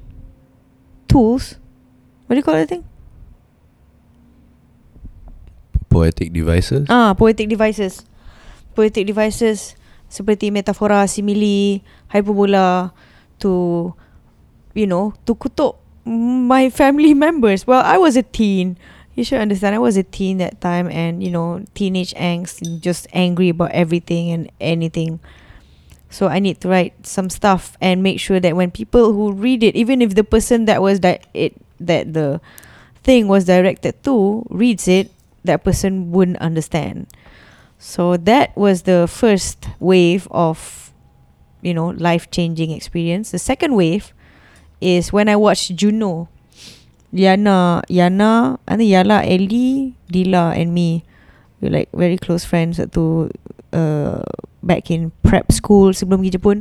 tools. What do you call that thing? Poetic devices. Ah, poetic devices. Poetic devices seperti metafora, simile, hyperbola to you know, to kutuk my family members. Well, I was a teen. You should understand. I was a teen that time, and you know, teenage angst, just angry about everything and anything. So I need to write some stuff and make sure that when people who read it, even if the person that was that it that the thing was directed to reads it, that person wouldn't understand. So that was the first wave of, you know, life changing experience. The second wave is when I watched Juno. Yana, Yana, I think Yala, Ellie, Dila, and me. We're like very close friends to uh, back in prep school sebelum pergi Jepun.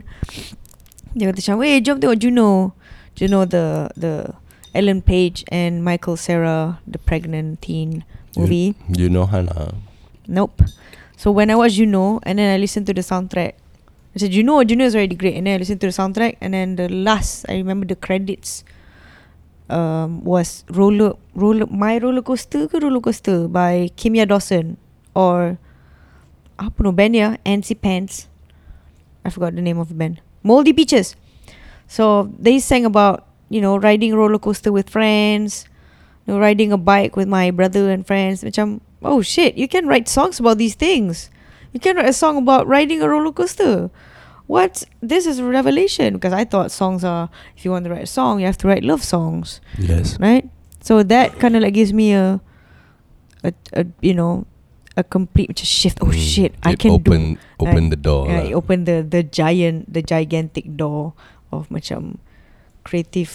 Dia kata macam, "Weh, jom tengok Juno." Juno the the Ellen Page and Michael Cera the pregnant teen movie. You, you know Hannah. Nope. So when I watched Juno and then I listened to the soundtrack, I said Juno, Juno is already great. And then I listened to the soundtrack and then the last I remember the credits um, was roller roller my roller coaster ke roller coaster by Kimya Dawson or apa no band ya Antsy Pants. I forgot the name of the band. Moldy Peaches. So they sang about you know riding roller coaster with friends, you know, riding a bike with my brother and friends. Macam oh shit, you can write songs about these things. You can write a song about riding a roller coaster. What? This is a revelation because I thought songs are if you want to write a song, you have to write love songs, Yes. right? So that kind of like gives me a, a, a you know, a complete shift. Oh Mm. shit, I can open do. open I- the door. Yeah, it opened the the giant the gigantic door of macam creative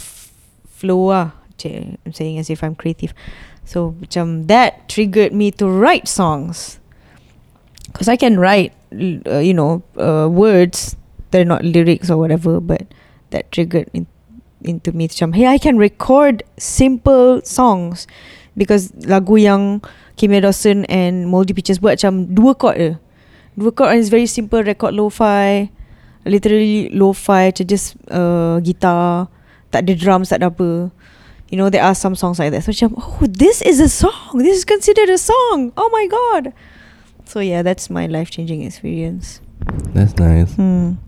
flow ah. Cik, I'm saying as if I'm creative. So macam that triggered me to write songs. Cause I can write, uh, you know, uh, words. They're not lyrics or whatever, but that triggered in, into me macam, hey, I can record simple songs because lagu yang Kim Dawson and Moldy Peaches buat macam dua chord je. Dua chord it's very simple record lo-fi. Literally lo-fi just uh, gitar. Tak ada drums, tak ada apa. You know, there are some songs like that. So macam, oh, this is a song. This is considered a song. Oh my god. So yeah, that's my life-changing experience. That's nice. Hmm.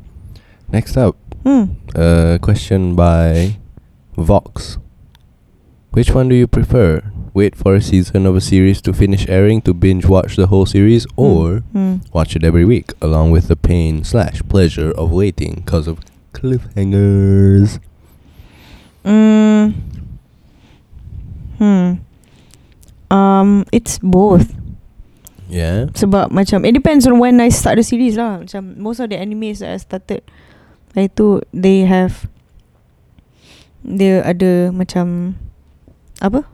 Next up, Hmm. a question by Vox. Which one do you prefer? Wait for a season of a series to finish airing to binge watch the whole series, or Hmm. watch it every week, along with the pain slash pleasure of waiting because of cliffhangers. Mm. Hmm. Um, it's both. Yeah. Sebab macam It depends on when I start the series lah Macam Most of the animes that I started Itu They have Dia ada macam Apa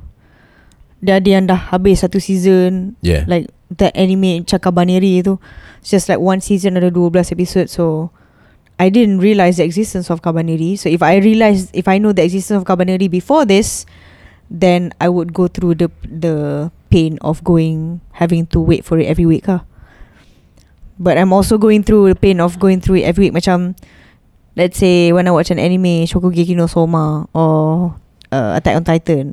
Dia ada yang dah habis satu season Yeah. Like That anime Chakabaneri tu It's just like one season ada 12 episode So I didn't realise the existence of Kabaneri So if I realise If I know the existence of Kabaneri before this Then I would go through the the pain of going having to wait for it every week lah. But I'm also going through the pain of going through it every week macam let's say when I watch an anime Shokugeki no Soma or uh, Attack on Titan.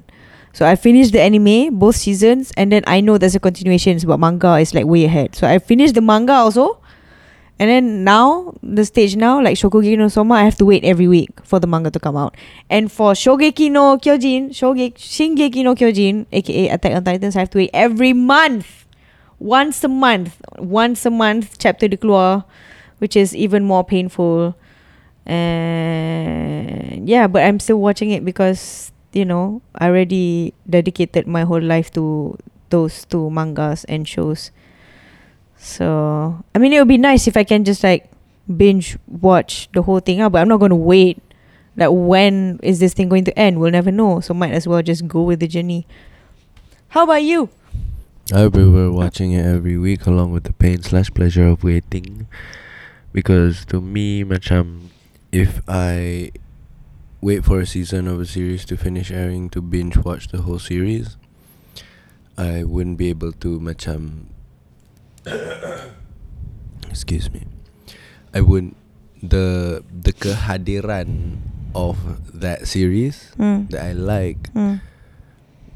So I finished the anime both seasons and then I know there's a continuation but manga is like way ahead. So I finished the manga also. And then now the stage now like Shokugeki no Soma I have to wait every week for the manga to come out. And for Shogeki no Kyojin, Shogeki Shingeki no Kyojin aka Attack on Titans I have to wait every month. Once a month. Once a month chapter dia keluar which is even more painful. And yeah, but I'm still watching it because you know, I already dedicated my whole life to those two mangas and shows. So I mean, it would be nice if I can just like binge watch the whole thing out, but I'm not going to wait. Like when is this thing going to end? We'll never know. So might as well just go with the journey. How about you? I prefer watching it every week along with the pain slash pleasure of waiting. Because to me, macam, if I wait for a season of a series to finish airing to binge watch the whole series, I wouldn't be able to macam. excuse me. I wouldn't. The the kehadiran of that series Hmm. that I like Hmm.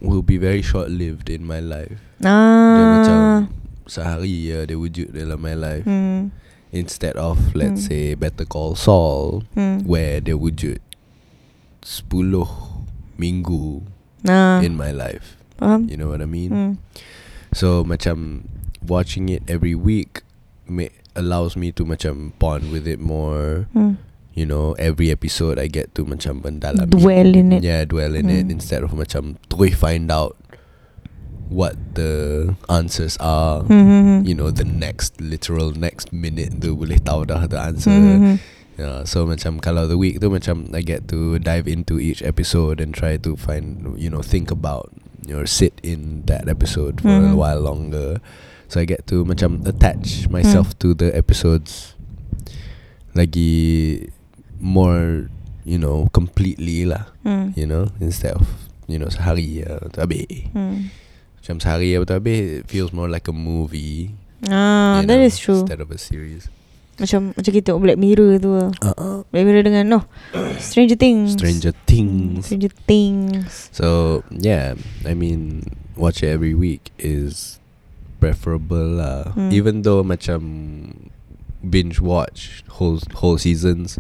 will be very short lived in my life. Dia macam Ah. sehari ya dia wujud dalam my life Hmm. instead of let's Hmm. say Better Call Saul Hmm. where dia wujud 10 minggu Nah. in my life. Faham? You know what I mean? Hmm. So macam watching it every week ma- allows me to macam bond with it more. Hmm. You know, every episode I get to macam mendalam Dwell in it. Yeah, dwell in it Hmm. instead of macam to find out what the answers are. Hmm, hmm, hmm. You know, the next literal next minute tu boleh tahu dah the answer. Hmm, hmm, hmm. Yeah, so macam kalau the week tu macam I get to dive into each episode and try to find you know think about or sit in that episode for a Mhm. while longer. So I get to macam attach myself to the episodes lagi more you know completely lah. Hmm. You know instead of you know sehari ya tu habis. Hmm. Macam sehari ya tu habis it feels more like a movie. Ah, that know, is true. Instead of a series. Macam macam kita tengok Black Mirror tu. lah. Uh-uh. Black Mirror dengan no Stranger Things. Stranger Hmm, Things. Stranger Things. So yeah, I mean, watch it every week is preferable lah. Hmm. Even though macam binge watch whole whole seasons,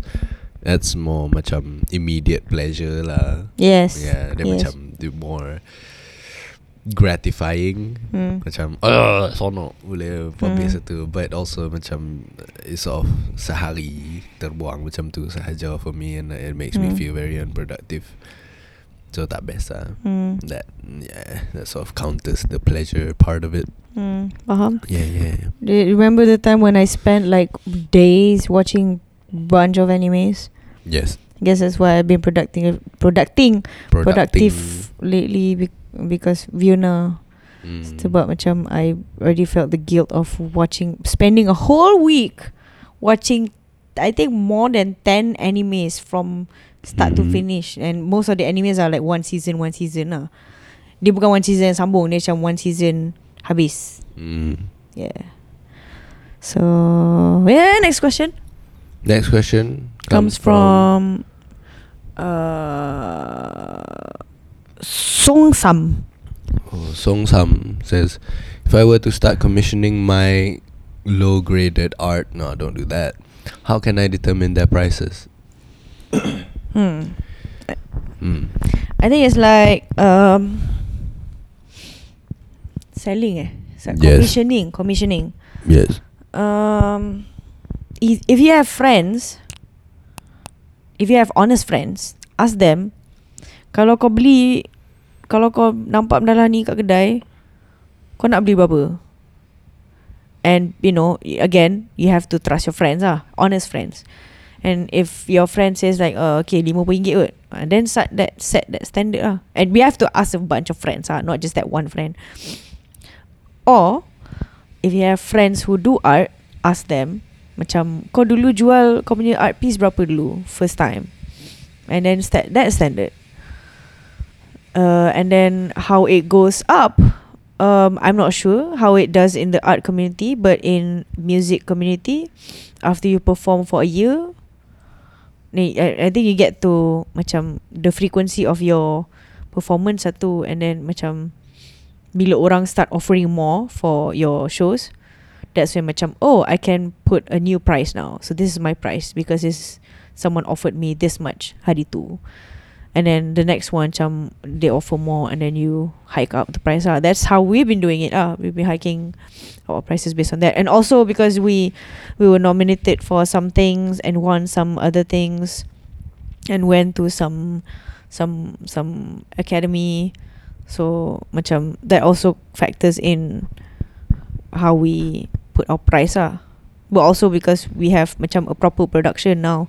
that's more macam immediate pleasure lah. Yes. Yeah, then yes. macam the more gratifying. Hmm. Macam uh, sono boleh habis Hmm. satu But also macam It's sort of Sehari Terbuang macam tu sahaja for me And it makes me Hmm. feel very unproductive So tak best lah Hmm. That Yeah That sort of counters The pleasure part of it Hmm. Faham? Yeah yeah Do you remember the time when I spent like days watching bunch of animes? Yes I guess that's why I've been producting producting productive lately be- because Viona mm. sebab macam I already felt the guilt of watching spending a whole week watching I think more than 10 animes from start to Mhm. finish and most of the animes are like one season one season lah. Dia bukan one season sambung dia macam one season habis. mm. Yeah. So yeah, next question Next question comes, from, uh, Song Sam. oh, Song Sam says If I were to start commissioning my Low graded art No don't do that How can I determine their prices? Hmm. Mm. I think it's like um selling eh. So Yes. commissioning, commissioning. Yes Um if, if you have friends if you have honest friends, ask them kalau kau beli kalau kau nampak benda lah ni kat kedai, kau nak beli berapa? And you know, again, you have to trust your friends ah, honest friends. And if your friend says like, uh, okay, RM50 kot, uh, then set that set that standard lah. And we have to ask a bunch of friends ah, not just that one friend. Or if you have friends who do art, ask them macam kau dulu jual kau punya art piece berapa dulu first time. And then sta- that standard. Uh, and then how it goes up um, I'm not sure how it does in the art community but in music community after you perform for a year ni I, I think you get to macam the frequency of your performance satu and then macam bila orang start offering more for your shows that's when macam oh I can put a new price now. So this is my price because this someone offered me this much hari tu and then the next one macam they offer more and then you hike up the price lah. That's how we've been doing it ah. We've been hiking our prices based on that. And also because we we were nominated for some things and won some other things and went to some some some academy. So macam that also factors in how we put our price ah. But also because we have macam a proper production now.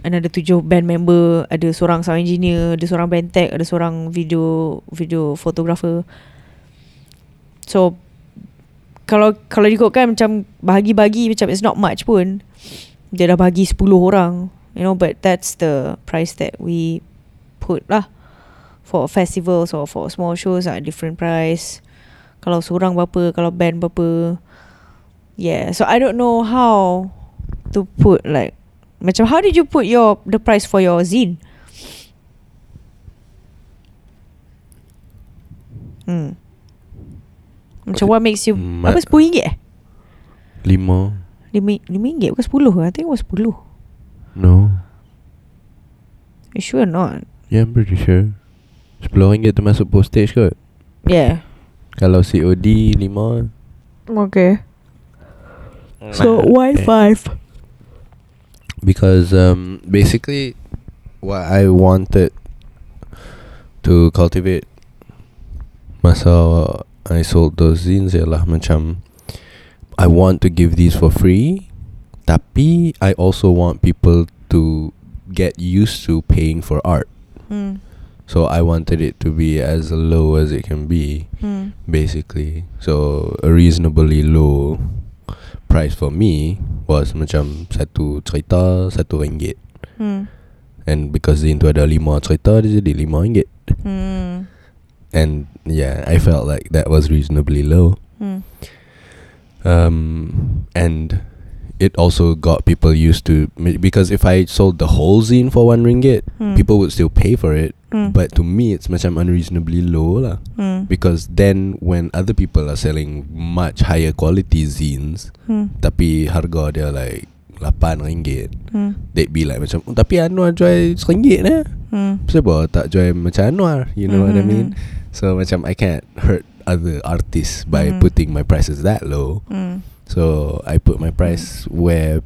And ada tujuh band member ada seorang sound engineer ada seorang band tech ada seorang video video photographer. So kalau kalau ikutkan macam bahagi-bagi macam it's not much pun. Dia dah bagi 10 orang you know but that's the price that we put lah. For festivals or for small shows at different price. Kalau seorang berapa kalau band berapa yeah so I don't know how to put like macam how did you put your the price for your zine? Hmm. Macam what makes you Ma- Apa RM10 eh? Lima RM5 bukan 10 I think it was 10 No You sure or not? Yeah, I'm pretty sure. Sepuluh ringgit termasuk postage kot. Yeah. Kalau COD lima. Okay. So why five? Because um, basically, what I wanted to cultivate masa I sold those zines ialah macam I want to give these for free, tapi I also want people to get used to paying for art. Hmm. So I wanted it to be as low as it can be, Hmm. basically. So a reasonably low price for me was macam satu cerita satu ringgit. Hmm. And because zine tu ada lima cerita dia jadi lima ringgit. Hmm. And yeah, I felt like that was reasonably low. Hmm. Um, and it also got people used to because if I sold the whole zine for one ringgit, Hmm. people would still pay for it. Hmm. But to me, it's macam unreasonably low lah. Hmm. Because then when other people are selling much higher quality zines, Hmm. tapi harga dia like 8 ringgit, Hmm. they'd be like macam, oh, tapi Anwar jual RM1 eh. Hmm. Siapa tak jual macam Anwar? You know what I Mhm. mean? So macam I can't hurt other artists by Mhm. putting my prices that low. Hmm. So I put my price where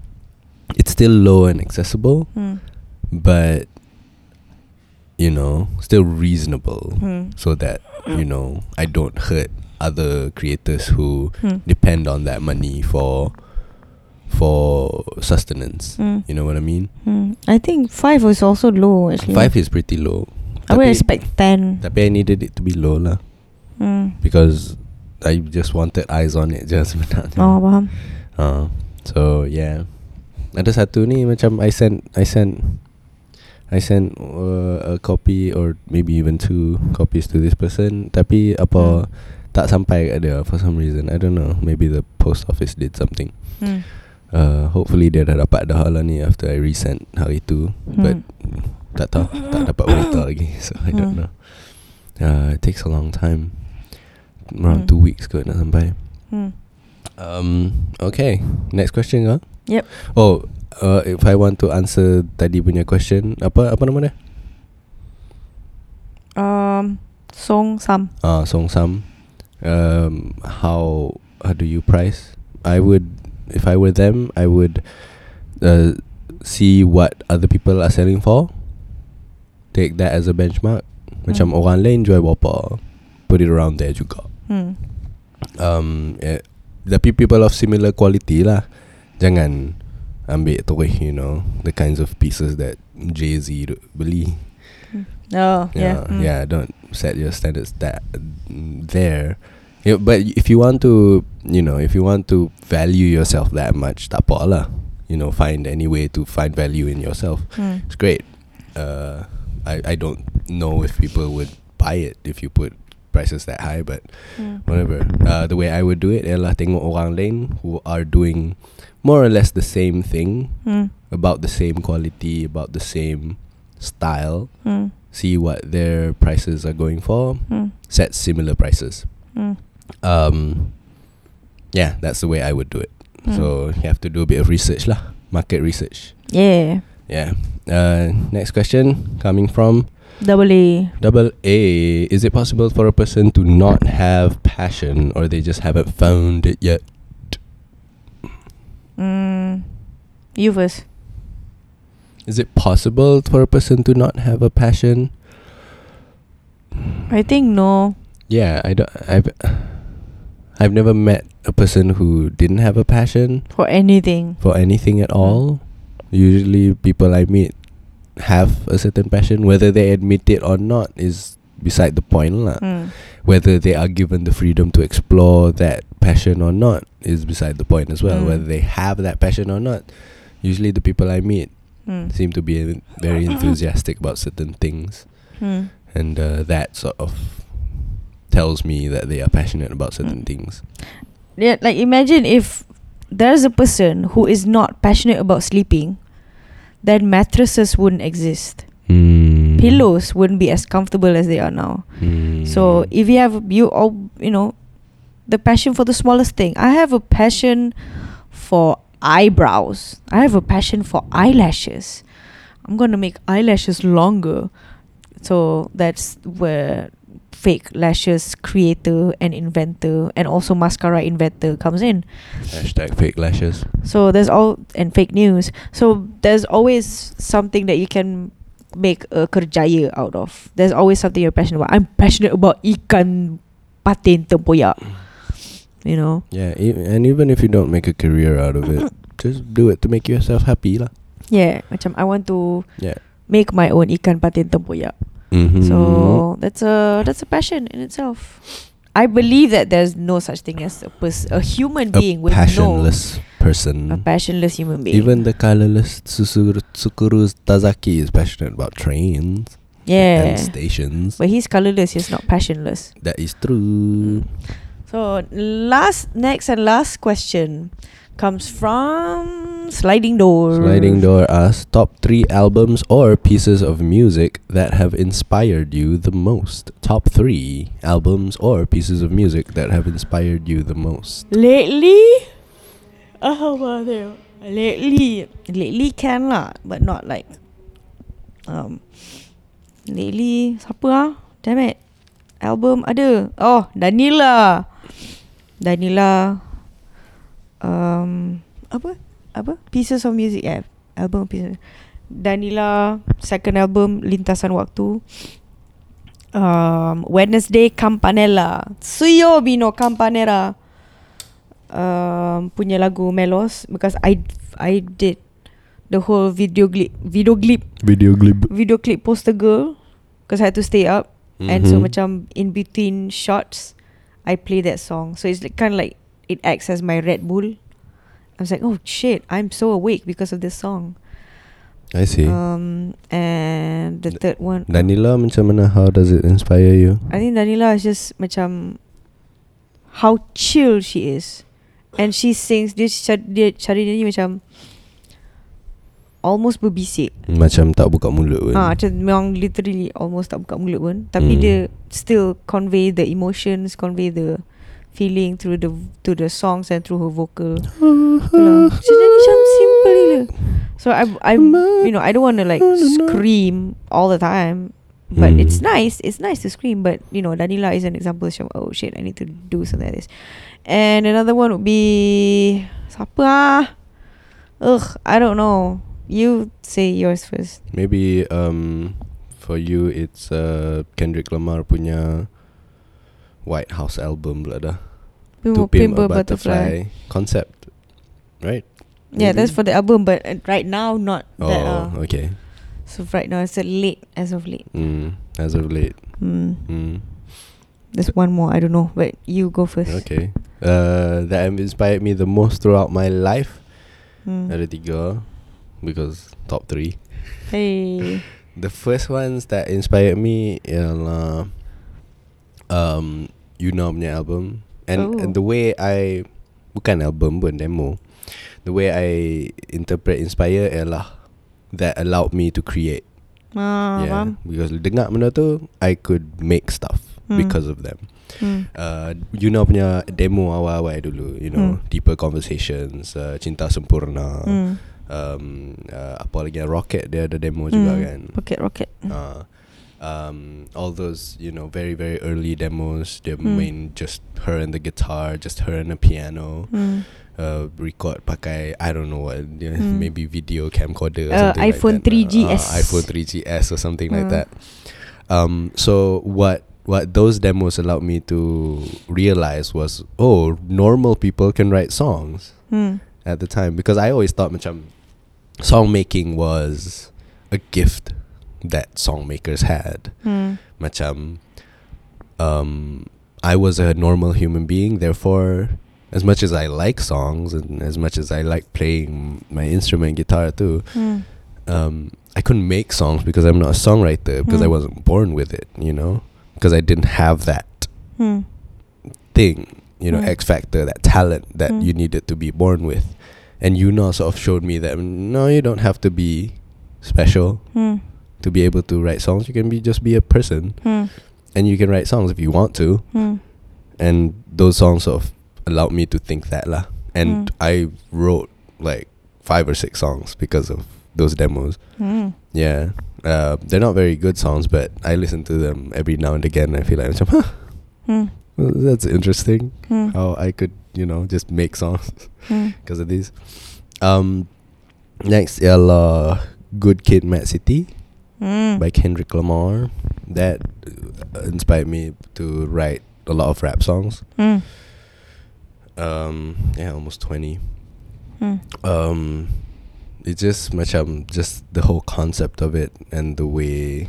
it's still low and accessible, Hmm. but you know, still reasonable Hmm. so that, you know, I don't hurt other creators who Hmm. depend on that money for for sustenance. Hmm. You know what I mean? Hmm. I think five was also low actually. Five is pretty low. I would expect ten. Tapi I needed it to be low lah Hmm. because I just wanted eyes on it just sebenarnya. Oh, faham. Uh, so yeah. Ada satu ni macam I sent I sent I sent uh, a copy or maybe even two copies to this person tapi apa Hmm. tak sampai kat dia for some reason. I don't know. Maybe the post office did something. Hmm. Uh, hopefully dia dah dapat dah lah ni after I resent hari tu. But Hmm. tak tahu tak dapat berita lagi so I don't Hmm. know. Uh, it takes a long time. Around Hmm. two weeks kot nak sampai. Hmm. Um, okay, next question kah? Yep. Oh, uh, if I want to answer tadi punya question, apa apa nama dia? Um, Song Sam. Ah, Song Sam. Um, how how do you price? I would, if I were them, I would uh, see what other people are selling for. Take that as a benchmark. Macam Hmm. orang lain jual berapa, put it around there juga. Hmm. Um, eh, tapi people of similar quality lah. Jangan ambil terus, you know, the kinds of pieces that Jay Z beli. Oh, yeah. Yeah, Hmm. yeah. Don't set your standards that mm, there. Yeah, but if you want to, you know, if you want to value yourself that much, tak apa lah. You know, find any way to find value in yourself. Hmm. It's great. Uh, I I don't know if people would buy it if you put prices that high, but Hmm. whatever. Uh, the way I would do it ialah tengok orang lain who are doing more or less the same thing, Hmm. about the same quality, about the same style. Hmm. See what their prices are going for. Hmm. Set similar prices. Hmm. Um, yeah, that's the way I would do it. Hmm. So you have to do a bit of research lah, market research. Yeah. Yeah. Uh, next question coming from Double A. double A. Is it possible for a person to not have passion, or they just haven't found it yet? Mm. You first. Is it possible for a person to not have a passion? I think no. Yeah, I don't. I've I've never met a person who didn't have a passion For anything. for anything at all. Usually, people I meet have a certain passion. Whether they admit it or not is beside the point, lah. Hmm. Whether they are given the freedom to explore that passion or not is beside the point as well. Mm. Whether they have that passion or not. Usually, the people I meet Hmm. seem to be very enthusiastic about certain things, Hmm. and uh, that sort of tells me that they are passionate about certain Mm. things. Yeah, like imagine if there's a person who is not passionate about sleeping, then mattresses wouldn't exist. Mm. Pillows wouldn't be as comfortable as they are now. Mm. So if you have you all you know, the passion for the smallest thing. I have a passion for eyebrows. I have a passion for eyelashes. I'm gonna make eyelashes longer. So that's where fake lashes creator and inventor and also mascara inventor comes in. Hashtag fake lashes. So there's all and fake news. So there's always something that you can make a kerjaya out of. There's always something you're passionate about. I'm passionate about ikan patin tempoyak. You know. Yeah, e- and even if you don't make a career out of it, just do it to make yourself happy lah. Yeah, macam I want to Yeah. make my own ikan patin tempoyak. Mm-hmm. So that's a that's a passion in itself. I believe that there's no such thing as a pers- a human a being with a passionless no person. a passionless human being. Even the colorless Tsukuru, Tsukuru Tazaki is passionate about trains yeah, and stations. but he's colorless. He's not passionless. That is true. So last, next and last question comes from sliding door. Sliding Door asks top three albums or pieces of music that have inspired you the most. Top three albums or pieces of music that have inspired you the most. Lately, oh there. Lately, lately can lah, but not like. Um, lately, siapa ah? Damn it. Album ada. Oh, Danila. Danila. Um, apa? Apa? Pieces of music. Yeah, album pieces. Danila second album Lintasan Waktu. Um, Wednesday Campanella. Suyo Bino Campanella. Um, punya lagu Melos because I I did the whole video clip video clip Video clip. video clip poster girl because I had to stay up and so Mhm. macam in between shots I play that song so it's like, kind of like it acts as my Red Bull I was like oh shit I'm so awake because of this song I see. um and the third one Danila macam mana? How does it inspire you? I think Danila is just macam how chill she is and she sings dia dia cari dia ni macam almost berbisik Macam tak buka mulut pun. Ah, macam memang literally almost tak buka mulut pun. Tapi Hmm. dia still convey the emotions, convey the feeling through the to the songs and through her vocal. Itulah. Macam nyanyi macam simple gila. So I I you know I don't want to like scream all the time. But Hmm. it's nice. It's nice to scream. But you know, Danila is an example. Of, oh shit, I need to do something like this. And another one would be siapa ah? Ugh, I don't know. You say yours first. Maybe um for you it's uh Kendrick Lamar punya White House album pula dah. To Pimp a Butterfly concept, right? Yeah, that's for the album, but uh, right now not Oh, that. Uh, okay. so right now it's a late as of late. Mm, as of late. Hmm. Mm. There's one more. I don't know, but you go first. Okay. Uh, that have inspired me the most throughout my life. Hmm. Ada tiga because top three. Hey. The first ones that inspired me ialah um Yuna punya album and, Oh. and the way I bukan album pun demo. The way I interpret inspire ialah that allowed me to create. Ah, yeah, faham. because dengar benda tu I could make stuff Hmm. because of them. Hmm. Uh, Yuna punya demo awal-awal dulu, you know, Hmm. deeper conversations, uh, cinta sempurna. Hmm. um, uh, apa lagi Rocket dia ada demo juga Hmm. kan Rocket, rocket. uh, um, all those you know very very early demos dia Hmm. main just her and the guitar just her and the piano Hmm. uh, record pakai I don't know what Hmm. maybe video camcorder or Uh, something iPhone like that. 3GS. uh, iPhone 3GS or something like Uh. that um, so what what those demos allowed me to realize was oh normal people can write songs Hmm. at the time because I always thought macam song making was a gift that songmakers had. Hmm. Macam um I was a normal human being, therefore as much as I like songs and as much as I like playing my instrument guitar too, Hmm. um I couldn't make songs because I'm not a songwriter because I Hmm. wasn't born with it, you know? Because I didn't have that Hmm. thing, you know, Mm. X factor, that talent that Mm. you needed to be born with. And Yuna sort of showed me that mm, no, you don't have to be special Hmm. To be able to write songs. You can be just be a person, Hmm. and you can write songs if you want to. Hmm. And those songs sort of allowed me to think that lah. And Mm. I wrote like five or six songs because of those demos. Hmm. Yeah, uh, they're not very good songs, but I listen to them every now and again. And I feel like huh, Hmm. well, that's interesting. Hmm. How I could you know just make songs because of these. Um, next, ialah Good Kid, Mad City Hmm. by Kendrick Lamar. That inspired me to write a lot of rap songs. Hmm. Um, yeah, almost twenty. Hmm. um it's just macam just the whole concept of it and the way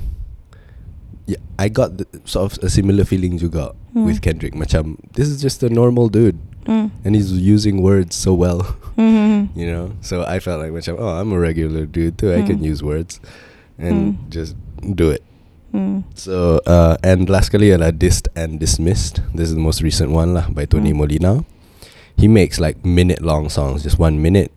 yeah I got the, sort of a similar feeling juga Hmm. with Kendrick macam this is just a normal dude Hmm. and he's using words so well Hmm. you know so I felt like macam oh I'm a regular dude too I can use words and Hmm. just do it Hmm. so uh, and last kali adalah Dissed and Dismissed this is the most recent one lah by Tony Hmm. Molina he makes like minute long songs just one minute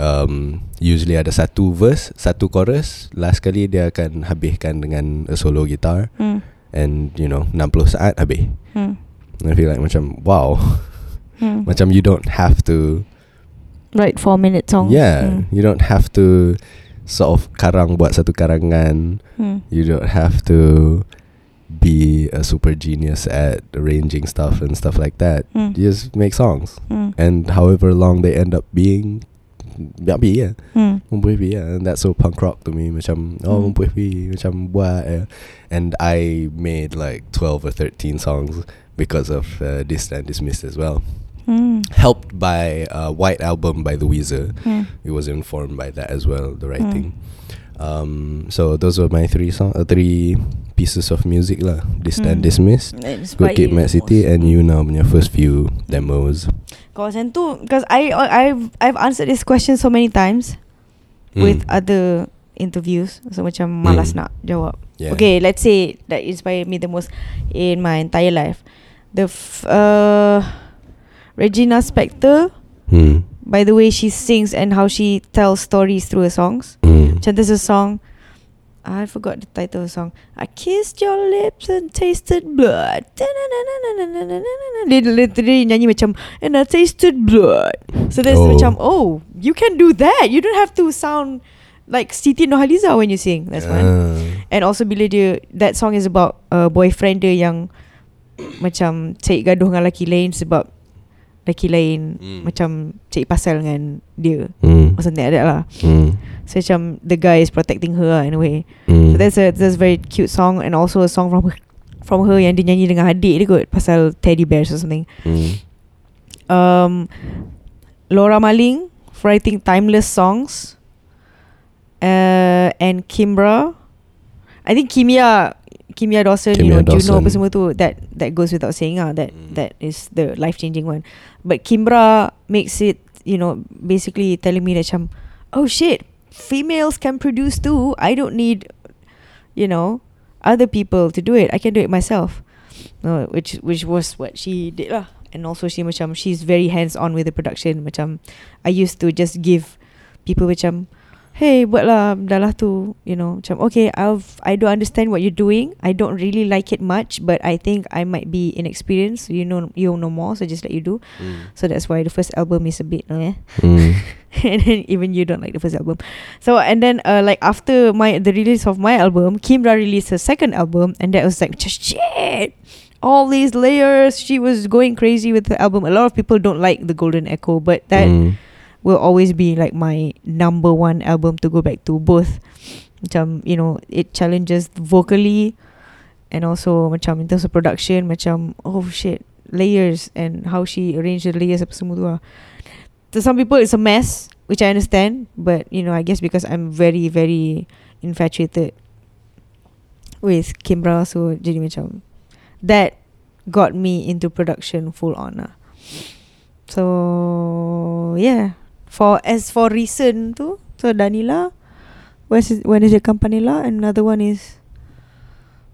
um, usually ada satu verse satu chorus last kali dia akan habiskan dengan a solo guitar Hmm. and you know 60 saat habis Hmm. and I feel like macam wow Hmm. macam you don't have to Right, four minute song. yeah Hmm. you don't have to sort of karang buat satu karangan Hmm. you don't have to be a super genius at arranging stuff and stuff like that Hmm. you just make songs Hmm. and however long they end up being Biar ya Hmm. Mempuih pi ya And that's so punk rock to me Macam Oh Hmm. mempuih pi Macam buat ya. And I made like 12 or 13 songs Because of uh, Dissed and Dismissed as well Hmm. Helped by uh, White Album by The Weezer Hmm. It was informed by that as well The writing um, So those were my three song, uh, Three pieces of music lah This Hmm. and Dismissed Good Kid Mad City And Yuna punya first few demos Kawasan tu Because I I've I've answered this question so many times With Mm. other interviews So macam malas Mm. nak jawab Yeah. Okay let's say That inspired me the most In my entire life The f- uh, Regina Spektor. Hmm. By the way she sings And how she tells stories Through her songs. Hmm. Macam there's a song. I forgot the title of the song. I kissed your lips and tasted blood. Dia literally nyanyi macam And I tasted blood. So there's Oh. macam Oh You can do that. You don't have to sound Like Siti Nurhaliza when you sing. That's one Ah. And also bila dia That song is about uh, Boyfriend dia yang Macam Cari gaduh dengan lelaki lain Sebab Lelaki lain Hmm. Macam Cari pasal dengan Dia Hmm. Or something like that lah Hmm. So macam The guy is protecting her lah In a way Hmm. So that's a that's a very cute song and also a song from her, from her yang dia nyanyi dengan adik dia kot pasal teddy bears or something. Hmm. Um, Laura Marling writing timeless songs. Uh, and Kimbra, I think Kimia Kimya Dawson, you Kimya know, Juno Dawson. apa semua tu that that goes without saying ah that Mm. that is the life changing one. But Kimbra makes it, you know, basically telling me that macam, oh shit, females can produce too. I don't need, you know, other people to do it. I can do it myself. No, which which was what she did lah. And also she macam she's very hands on with the production. Macam I used to just give people macam Hey buatlah dah lah tu You know Macam okay I've, I don't understand what you're doing I don't really like it much But I think I might be inexperienced You know You know more So just let you do Hmm. So that's why the first album is a bit eh? Hmm. and then even you don't like the first album. So and then uh, like after my the release of my album, Kimbra released her second album, and that was like just shit. All these layers, she was going crazy with the album. A lot of people don't like the Golden Echo, but that Hmm. Will always be like my number one album to go back to. Both, macam you know, it challenges vocally, and also macam in terms of production, macam oh shit, layers and how she arranged the layers apa semua tu lah. To some people, it's a mess, which I understand, but you know, I guess because I'm very very infatuated with Kimbra, so jadi macam that got me into production full on lah. So yeah, for as for recent tu, so Danila, where's his, when is your Campanella? And another one is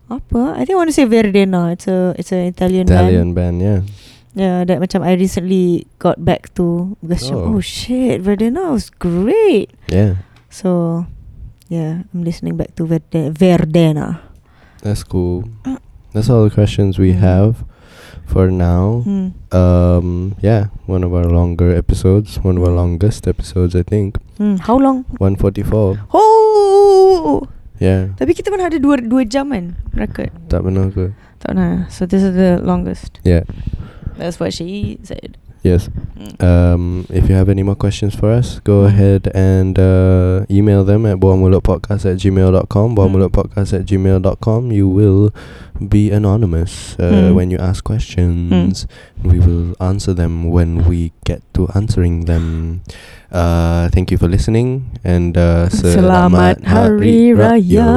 apa? I think I want to say Verdena. It's a it's an Italian, Italian band, yeah. band. Yeah, that macam I recently got back to because oh, Oh. shit, Verdena was great. Yeah. So yeah, I'm listening back to Verde- Verdena. That's cool. That's all the questions we Mm. have for now. Hmm. Um, yeah, one of our longer episodes, one of our longest episodes, I think. Hmm. How long? 144. Oh. Yeah, Tapi kita pernah ada dua dua jam kan record. tak benar ke? Tak pernah. So this is the longest. Yeah, That's what she said. Yes. Hmm. Um, if you have any more questions for us, go Mm. ahead and uh, email them at buahmulutpodcast at gmail.com. Buahmulutpodcast at gmail.com. You will be anonymous uh, Mm. when you ask questions. We will answer them when we get to answering them. Uh, thank you for listening and uh, Selamat Hari Raya.